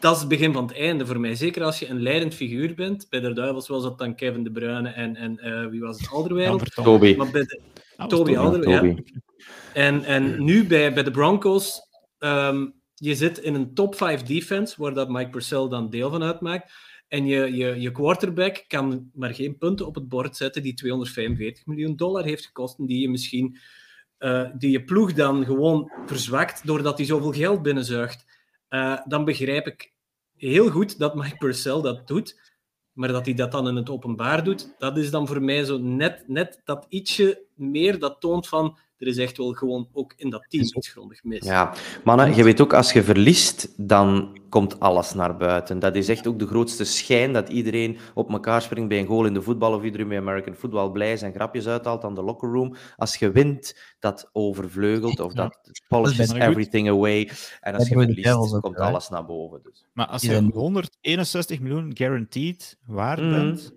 dat is het begin van het einde voor mij. Zeker als je een leidend figuur bent. Bij de Duivels was dat dan Kevin De Bruyne en, en eh, wie was het, Alderweireld. Toby. Maar bij de, was Toby Toby. Alderweireld, ja. En, en nu bij, bij de Broncos, ehm, je zit in een top 5 defense, waar dat Mike Purcell dan deel van uitmaakt. En je, je, je quarterback kan maar geen punten op het bord zetten die 245 miljoen dollar heeft gekost. En die je misschien, eh, die je ploeg dan gewoon verzwakt doordat hij zoveel geld binnenzuigt. Eh, dan begrijp ik heel goed dat Mike Purcell dat doet. Maar dat hij dat dan in het openbaar doet, dat is dan voor mij zo net, net dat ietsje meer dat toont van er is echt wel gewoon ook in dat team iets grondig mis. Ja, mannen, je weet ook, als je verliest, dan komt alles naar buiten. Dat is echt ook de grootste schijn, dat iedereen op elkaar springt bij een goal in de voetbal of iedereen bij American Football blij is en grapjes uithaalt aan de locker room. Als je wint, dat overvleugelt of Ja. dat polishes everything away. En als je verliest, komt alles naar boven. Dus. Maar als je zijn- 161 miljoen guaranteed waard Mhm. bent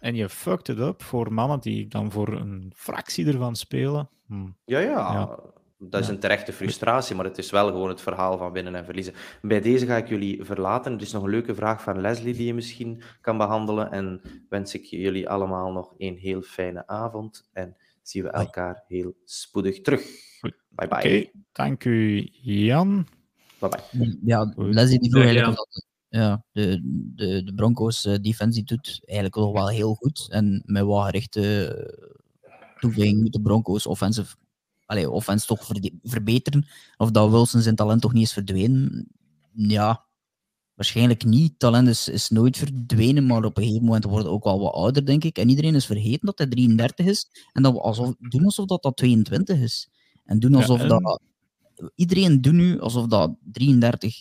en je fuckt het up voor mannen die dan voor een fractie ervan spelen. hm. Ja, ja. Ja. Dat is Ja. een terechte frustratie, maar het is wel gewoon het verhaal van winnen en verliezen. Bij deze ga ik jullie verlaten. Er is nog een leuke vraag van Leslie die je misschien kan behandelen. En wens ik jullie allemaal nog een heel fijne avond. En zien we Bye. elkaar heel spoedig terug. Goed. Bye bye. Oké, dank u Jan. Bye bye. Ja. Leslie die vroeg eigenlijk of dat ja, de, de, de Broncos eh, defensie doet eigenlijk nog wel heel goed. En met wat gerichte eh, toevoeging moet de Broncos offensive, allee, offense toch verbeteren. Of dat Wilson zijn talent toch niet is verdwenen. Ja, waarschijnlijk niet. Talent is, is nooit verdwenen, maar op een gegeven moment wordt ook wel wat ouder, denk ik. En iedereen is vergeten dat hij 33 is. En dat we alsof, doen alsof dat, dat 22 is. En doen Ja, alsof en- dat iedereen doet nu alsof dat 33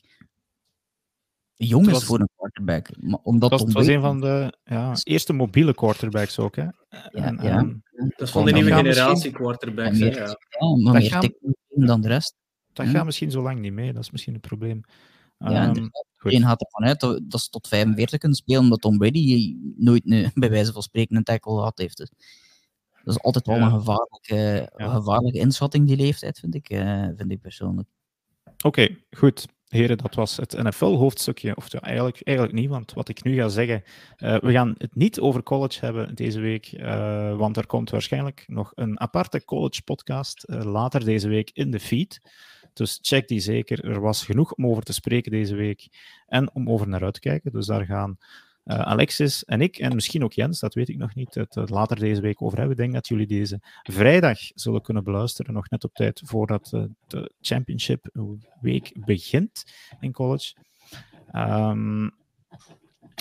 jong is was- voor een quarterback. Maar omdat Het was, het was een van de ja, eerste mobiele quarterbacks ook. Hè? En, ja. Dat is van de nieuwe generatie quarterbacks. Ja, hè, meer- ja. ja, maar Dat meer gaan- tikken dan de rest. dat Ja. gaat misschien zo lang niet mee, dat is misschien het probleem. Ja, Ehm, gaat ervan uit dat, dat ze tot 45 kunnen spelen, omdat Tom Brady nooit een, bij wijze van spreken een tackle gehad heeft. Dus dat is altijd wel Ja. een gevaarlijke, Ja. gevaarlijke inschatting, die leeftijd, vind ik, eh, vind ik persoonlijk. Oké, goed. Heren, dat was het NFL-hoofdstukje. Of eigenlijk, eigenlijk niet, want wat ik nu ga zeggen. eh, we gaan het niet over college hebben deze week, eh, want er komt waarschijnlijk nog een aparte college-podcast eh, later deze week in de feed. Dus check die zeker. Er was genoeg om over te spreken deze week en om over naar uit te kijken. Dus daar gaan eh, Alexis en ik, en misschien ook Jens, dat weet ik nog niet, het eh, later deze week over hebben. Ik denk dat jullie deze vrijdag zullen kunnen beluisteren, nog net op tijd voordat eh, de championship week begint in college. Ehm,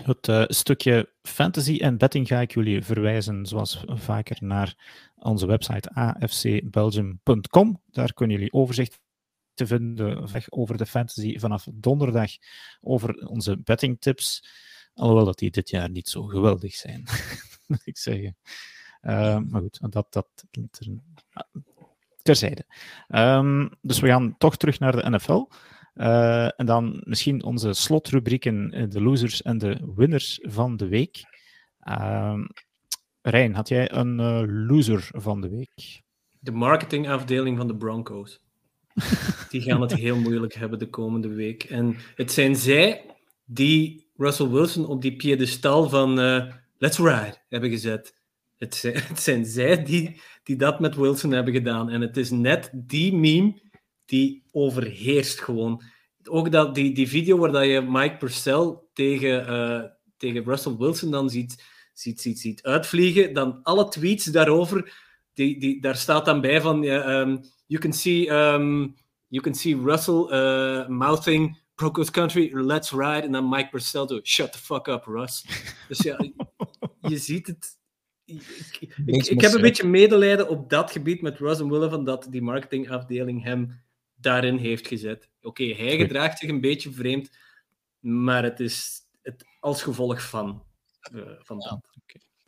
het stukje fantasy en betting ga ik jullie verwijzen, zoals vaker, naar onze website afcbelgium.com. Daar kunnen jullie overzicht te vinden over de fantasy vanaf donderdag, over onze bettingtips. Alhoewel dat die dit jaar niet zo geweldig zijn, moet ik zeggen. Eh, maar goed, dat, dat ter- terzijde. Ehm, dus we gaan toch terug naar de NFL. Eh, en dan misschien onze slotrubrieken, eh, de losers en de winners van de week. Ehm Rijn, had jij een eh, loser van de week? De marketingafdeling van de Broncos. Die gaan het heel moeilijk hebben de komende week. En het zijn zij die Russell Wilson op die piedestal van eh, Let's Ride hebben gezet. Het zijn, het zijn zij die, die dat met Wilson hebben gedaan. En het is net die meme die overheerst gewoon. Ook dat, die, die video waar dat je Mike Purcell tegen, eh, tegen Russell Wilson dan ziet, ziet, ziet, ziet uitvliegen, dan alle tweets daarover, die, die, daar staat dan bij van, ehm, you, can see, um, you can see Russell uh, mouthing Broncos Country, let's ride, en dan Mike Purcell shut the fuck up, Russ. Dus ja, je ziet het. Ik, ik, ik, ik heb een beetje medelijden op dat gebied met Russ en Willem, van dat die marketingafdeling hem daarin heeft gezet. Oké, hij gedraagt zich een beetje vreemd, maar het is het als gevolg van, eh, van dat.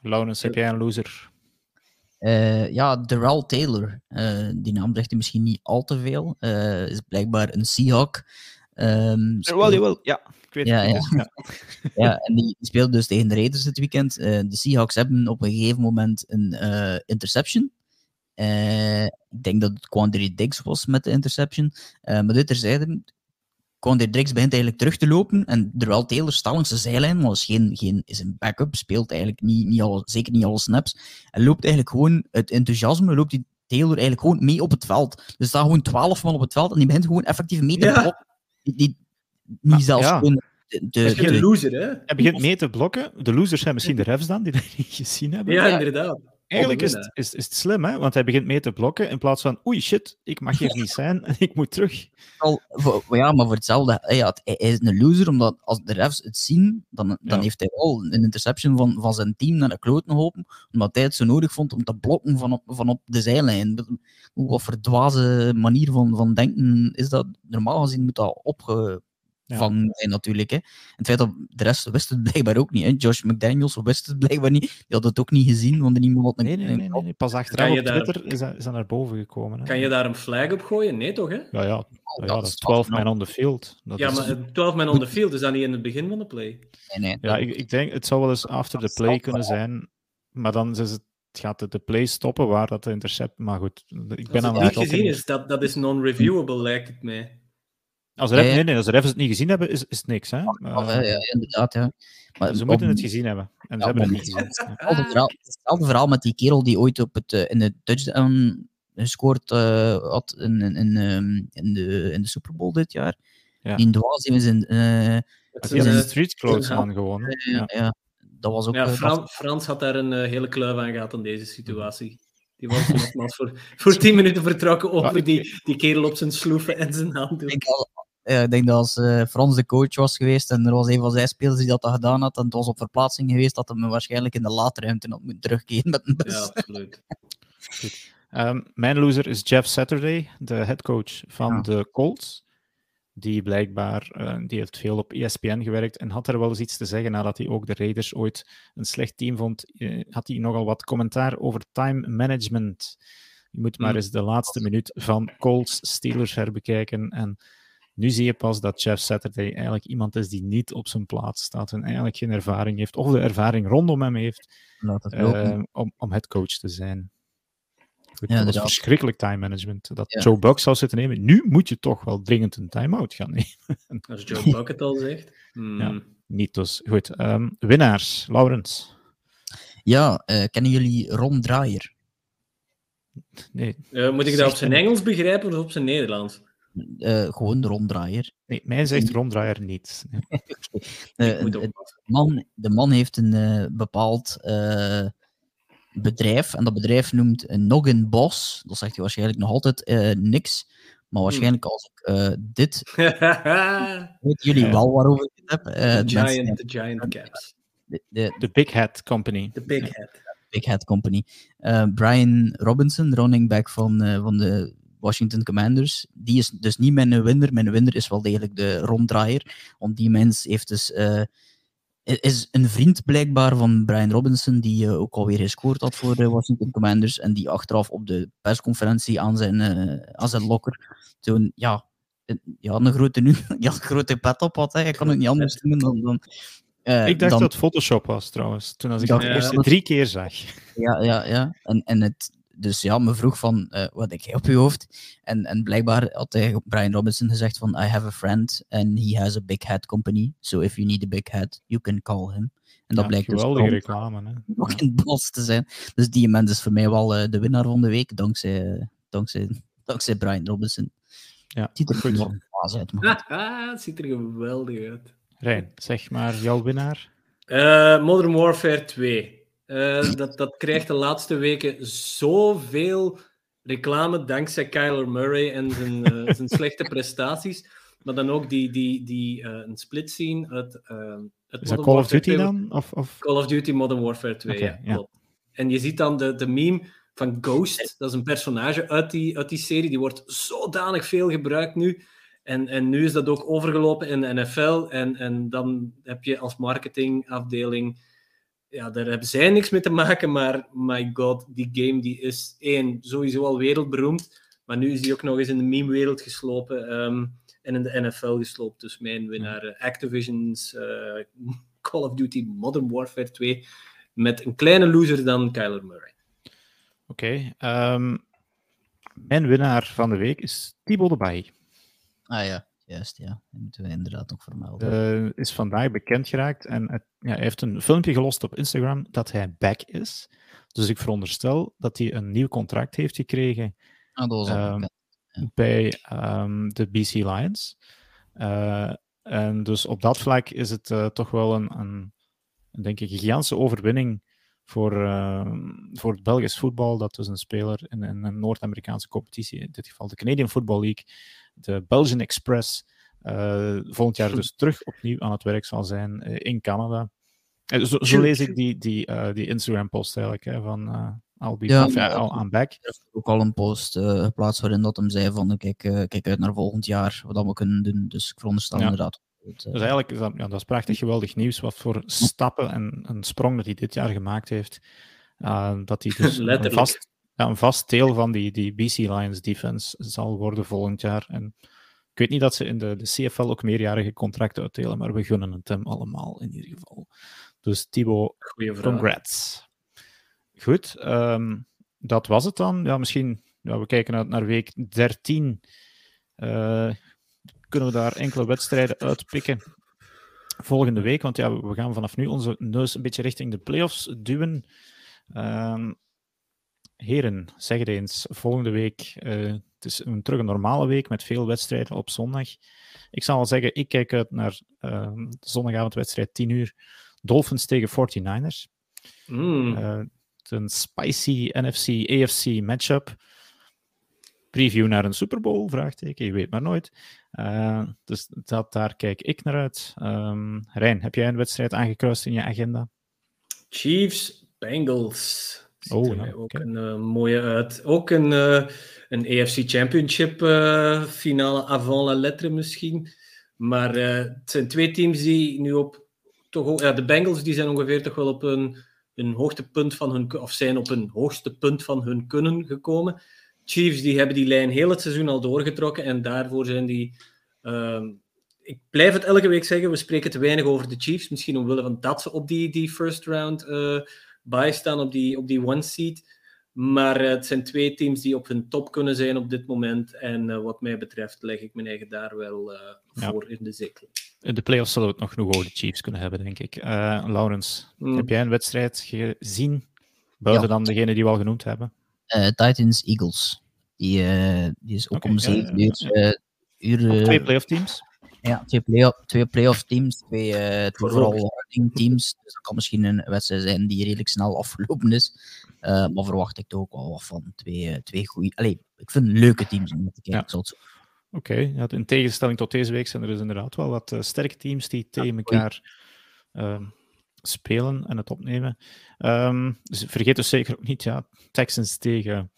Laurens, heb jij een loser? Eh, ja, Darrell Taylor. Eh, die naam zegt hij misschien niet al te veel. Eh, is blijkbaar een Seahawk. Ehm, speelt- jawel. Ja, ik weet Ja, het. ja. dus, ja. Ja, en die speelde dus tegen de Raiders dit weekend. Eh, de Seahawks hebben op een gegeven moment een eh, interception. Eh, ik denk dat het Quandary Diggs was met de interception. Eh, maar dit terzijde, Quandary Diggs begint eigenlijk terug te lopen. En terwijl Taylor staat langs de zijlijn, maar is, geen, geen, is een backup, speelt eigenlijk niet, niet alle, zeker niet alle snaps. En loopt eigenlijk gewoon het enthousiasme, loopt die Taylor eigenlijk gewoon mee op het veld. Er staan gewoon twaalf man op het veld en die begint gewoon effectief mee te Ja. Die, die, niet Maar, zelfs ja. gewoon de, de, Dat is geen de- loser, hè? Hij begint mee te blokken. De losers zijn misschien de refs dan, die dat niet gezien hebben. Ja, inderdaad. Eigenlijk is het, is, is het slim, hè? want hij begint mee te blokken in plaats van oei shit, ik mag hier niet zijn en ik moet terug. al, voor- ja, maar voor hetzelfde, ja, het- hij is een loser, omdat als de refs het zien, dan, dan Ja. heeft hij wel een interception van, van zijn team naar de kloten geholpen, omdat hij het zo nodig vond om te blokken van op, van op de zijlijn. Wat voor dwaze manier van, van denken is dat? Normaal gezien moet dat opgevangen zijn natuurlijk. Hè. En het feit dat de rest wist het blijkbaar ook niet. Hè. Josh McDaniels wist het blijkbaar niet. Die had het ook niet gezien, want niemand had een... Nee, nee, nee, pas achteraf op daar- Twitter is dat, is dat naar boven gekomen. Hè? Kan je daar een flag op gooien? Nee, toch? Hè? Ja, ja, ja, Ja, dat is 12 man on the field. Dat Ja, is- maar eh, 12 man on the field is dat niet in het begin van de play? Nee, nee. ja ik, ik denk, het zou wel eens after the play kunnen zijn, maar dan is het, gaat het de play stoppen waar dat de intercept... Maar goed, ik ben aan het het niet gezien is, dat, dat is non-reviewable, lijkt het mij. Als de ref, Ja, ja. nee, nee, als de refs het niet gezien hebben, is, is het niks. Hè? Of, Eh, eh, ja, inderdaad, ja. Maar ze moeten het gezien hebben. En ze hebben het niet gezien. Hetzelfde verhaal, hetzelfde verhaal met die kerel die ooit op het, eh, in de touchdown gescoord eh, had in, in, in, ehm, in, de, in de Super Bowl dit jaar. Ja. Die dwaas, die was in... eh, Het Het is een, eh, street clothes ja. aan gewoon. ja. Ja. ja, dat was ook... ja, eh, Fran- Frans had daar een eh, hele kluif aan gehad in deze situatie. Die was nogmaals voor, voor 10 minuten vertrokken over ik- die, die kerel op zijn sloeven en zijn handdoek. ik, ik denk dat als eh, Frans de coach was geweest en er was een van zijn spelers die dat had gedaan had en het was op verplaatsing geweest, dat hij me waarschijnlijk in de laadruimte had moeten terugkeren met een bus. Ja, absoluut. Ehm, mijn loser is Jeff Saturday, de headcoach van Ja. de Colts. Die blijkbaar, eh, die heeft veel op ESPN gewerkt en had er wel eens iets te zeggen nadat hij ook de Raiders ooit een slecht team vond. eh, had hij nogal wat commentaar over time management. Je moet maar Hmm. eens de laatste minuut van Colts Steelers herbekijken. En nu zie je pas dat Jeff Saturday eigenlijk iemand is die niet op zijn plaats staat en eigenlijk geen ervaring heeft, of de ervaring rondom hem heeft het eh, om, om headcoach te zijn. Goed, Ja, dat inderdaad. verschrikkelijk time management. Dat Ja. Joe Buck zou zitten nemen. Nu moet je toch wel dringend een time-out gaan nemen. Als Joe Buck het al zegt. Hmm. Ja. Niet dus. Goed. ehm, winnaars. Laurens. Ja, eh, kennen jullie Ron Draaier? Nee, Eh, moet ik dat op zijn Engels begrijpen of op zijn Nederlands? Eh, gewoon Ron Draaier. nee mij zegt Ron Draaier niet. Nee. Eh, de, man, de man heeft een eh, bepaald eh, bedrijf. En dat bedrijf noemt een Noggin Boss. Dat zegt hij waarschijnlijk nog altijd eh, niks. Maar waarschijnlijk als ik eh, dit... Weten jullie Ja. wel waarover ik het heb? The, de mensen- giant, the Giant Caps. de, de, De Big Hat Company. The Big Head. Big Hat Company. Eh, Brian Robinson, running back van, eh, van de Washington Commanders, die is dus niet mijn winner. Mijn winner is wel degelijk de ronddraaier. Want die mens heeft dus, eh, is een vriend blijkbaar van Brian Robinson, die eh, ook alweer gescoord had voor de Washington Commanders. En die achteraf op de persconferentie aan zijn, eh, aan zijn lokker toen, ja, ja, een grote, nu, ja, een grote pet op had. Hè. Ik kan het niet anders noemen dan... dan Ik dacht dan- dat het Photoshop was trouwens. Toen als ik Ja, het drie keer zag. Ja, ja, ja. En, en het, dus ja, me vroeg van, eh, wat heb jij op je hoofd? En, en blijkbaar had hij, Brian Robinson gezegd van, I have a friend and he has a big hat company. So if you need a big hat, you can call him. En dat Ja, blijkt dus geweldige reclame. Hè? nog in het bos te zijn. Dus die mens is voor mij wel eh, de winnaar van de week, dankzij, dankzij, dankzij Brian Robinson. Ja, Ziet er goed. uit, het ziet er geweldig uit. Rijn, zeg maar jouw winnaar. Eh, Modern Warfare 2. Eh, dat, dat krijgt de laatste weken zoveel reclame dankzij Kyler Murray en zijn, eh, zijn slechte prestaties. Maar dan ook die, die, die eh, een split scene uit, uit Is dat Call of Duty 2. dan? Of, of... Call of Duty Modern Warfare 2, Oké, ja, ja. klopt. En je ziet dan de, de meme van Ghost, dat is een personage uit die, uit die serie, die wordt zodanig veel gebruikt nu. En, en nu is dat ook overgelopen in de NFL. En, en dan heb je als marketingafdeling, ja, daar hebben zij niks mee te maken, maar my god, die game die is één, sowieso al wereldberoemd, maar nu is die ook nog eens in de meme-wereld geslopen ehm, en in de NFL gesloopt. Dus mijn winnaar eh, Activision's eh, Call of Duty Modern Warfare 2 met een kleine loser dan Kyler Murray. Oké. ehm, mijn winnaar van de week is Thibaut de Bailly. Ah ja, juist, ja. Dat moeten we inderdaad nog vermelden. Eh, is vandaag bekend geraakt en het- ja, hij heeft een filmpje gelost op Instagram dat hij back is. Dus ik veronderstel dat hij een nieuw contract heeft gekregen ah, dat was al ehm, bij ehm, de BC Lions. Eh, en dus op dat vlak is het eh, toch wel een, een, denk ik, gigantische overwinning voor, ehm, voor het Belgisch voetbal. Dat dus een speler in, in een Noord-Amerikaanse competitie, in dit geval de Canadian Football League, de Belgian Express, eh, volgend jaar dus terug opnieuw aan het werk zal zijn eh, in Canada. Eh, zo, zo lees ik die, die, eh, die Instagram-post eigenlijk, hè, van uh, I'll be Ja, maar- I'll- I'm back. Er is ook al een post eh, geplaatst waarin dat hem zei van kijk, eh, kijk uit naar volgend jaar, wat we kunnen doen. Dus ik veronderstel Ja. inderdaad. Het, Dus eigenlijk is dat, ja, dat is prachtig geweldig nieuws. Wat voor stappen en een sprong dat hij dit jaar gemaakt heeft. Uh, dat hij dus vast, ja, een vast deel van die, die BC Lions defense zal worden volgend jaar. En ik weet niet dat ze in de, de CFL ook meerjarige contracten uitdelen, maar we gunnen het hem allemaal in ieder geval. Dus Thibaut, congrats. Goed, ehm, dat was het dan. Ja, misschien, ja, we kijken uit naar week 13. Eh, kunnen we daar enkele wedstrijden uitpikken volgende week? Want ja, we gaan vanaf nu onze neus een beetje richting de playoffs duwen. Ehm, heren, zeg het eens. Volgende week, eh, het is een terug een normale week met veel wedstrijden op zondag. Ik zal wel zeggen, ik kijk uit naar ehm, de zondagavondwedstrijd 10 uur. Dolphins tegen 49ers. Mm. Eh, een spicy NFC-AFC matchup. Preview naar een Super Bowl? Vraagteken, je weet maar nooit. Eh, dus dat, daar kijk ik naar uit. Ehm Rijn, heb jij een wedstrijd aangekruist in je agenda? Chiefs, Bengals. Ziet Oh, er ja, ook een eh, mooie uit. Ook een, eh, een AFC Championship eh, finale avant la lettre misschien. Maar het zijn twee teams die nu op... Toch ja, de Bengals die zijn ongeveer toch wel op een, een hoogtepunt van hun... Of zijn op een hoogste punt van hun kunnen gekomen. Chiefs die hebben die lijn heel het seizoen al doorgetrokken. En daarvoor zijn die... ehm, ik blijf het elke week zeggen, we spreken te weinig over de Chiefs. Misschien omwille van dat ze op die, die first round bye staan, op die, op die one seed. Maar eh, het zijn twee teams die op hun top kunnen zijn op dit moment. En eh, wat mij betreft leg ik mijn eigen daar wel eh, Ja. voor in de zetel. In de playoffs zullen we het nog genoeg over de Chiefs kunnen hebben, denk ik. Eh Laurens, Hmm. heb jij een wedstrijd gezien? Buiten Ja. dan degene die we al genoemd hebben. Eh, Titans Eagles. Die, die is ook om ja, 7 ja, uur. eh, uur eh, twee playoff teams. Ja, twee play-off, twee play-off teams, twee, eh twee Voor vooral teams. Dus dat kan misschien een wedstrijd zijn die redelijk snel afgelopen is. Eh, maar verwacht ik toch ook wel wat van. Twee, eh, twee goede. Allee, ik vind leuke teams om te kijken. Ja. Oké, ja, in tegenstelling tot deze week zijn er dus inderdaad wel wat eh, sterke teams die tegen elkaar ehm, spelen en het opnemen. Ehm, dus vergeet dus zeker ook niet, ja, Texans tegen,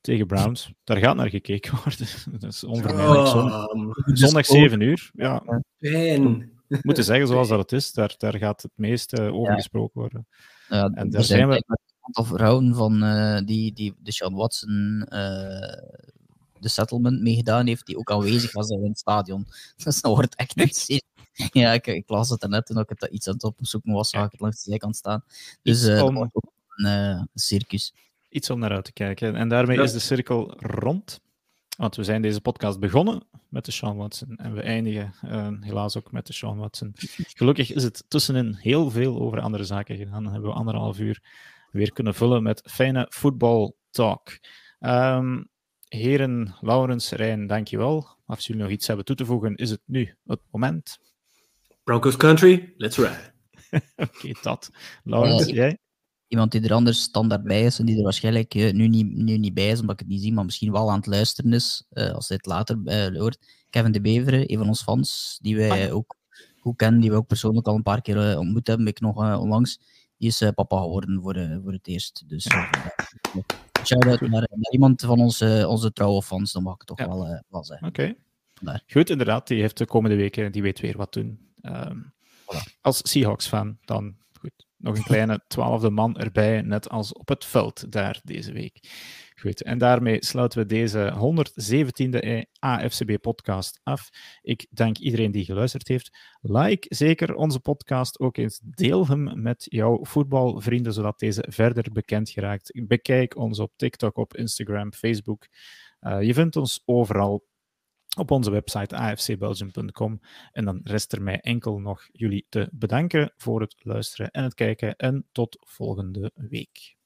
tegen Browns. Daar gaat naar gekeken worden. Dat is onvermijdelijk. Zon- Oh, zondag 7 uur. Ja, pijn. moeten zeggen zoals dat het is. Daar, daar gaat het meest eh, over Ja. gesproken worden. Ja, En daar zijn we- een aantal vrouwen van eh, die, die de Sean Watson eh, de settlement meegedaan heeft, die ook aanwezig was in het stadion. Dus dat wordt echt serie. Ja, ik, ik las het er net toen ik het iets aan het opzoeken was, zag ik het langs de zijkant staan. Dus Iets dat om- wordt ook een circus. Iets om naar uit te kijken. En daarmee Ja. is de cirkel rond. Want we zijn deze podcast begonnen met de Sean Watson. En we eindigen eh, helaas ook met de Sean Watson. Gelukkig is het tussenin heel veel over andere zaken gegaan. Dan hebben we anderhalf uur weer kunnen vullen met fijne voetbaltalk. Ehm heren Laurens, Rijn, dankjewel. Als jullie nog iets hebben toe te voegen, is het nu het moment. Broncos Country, let's ride. Oké, dat. Laurens, jij? Iemand die er anders standaard bij is en die er waarschijnlijk eh, nu, niet, nu niet bij is, omdat ik het niet zie, maar misschien wel aan het luisteren is, eh, als hij het later eh, hoort. Kevin de Beveren, een van ons fans, die wij Ah, ook goed kennen, die we ook persoonlijk al een paar keer ontmoet hebben, ik nog onlangs. Die is papa geworden voor, voor het eerst. Dus shout-out naar, naar iemand van onze, onze trouwe fans, dan mag ik het toch Ja. wel, wel zeggen. Oké. Goed, inderdaad. Die heeft de komende weken, die weet weer wat doen. Ehm, Voilà. Als Seahawks-fan, dan. Nog een kleine twaalfde man erbij, net als op het veld daar deze week. Goed, en daarmee sluiten we deze 117e AFCB-podcast af. Ik dank iedereen die geluisterd heeft. Like zeker onze podcast ook eens. Deel hem met jouw voetbalvrienden, zodat deze verder bekend geraakt. Bekijk ons op TikTok, op Instagram, Facebook. Eh, je vindt ons overal op onze website afcbelgium.com. En dan rest er mij enkel nog jullie te bedanken voor het luisteren en het kijken. En tot volgende week.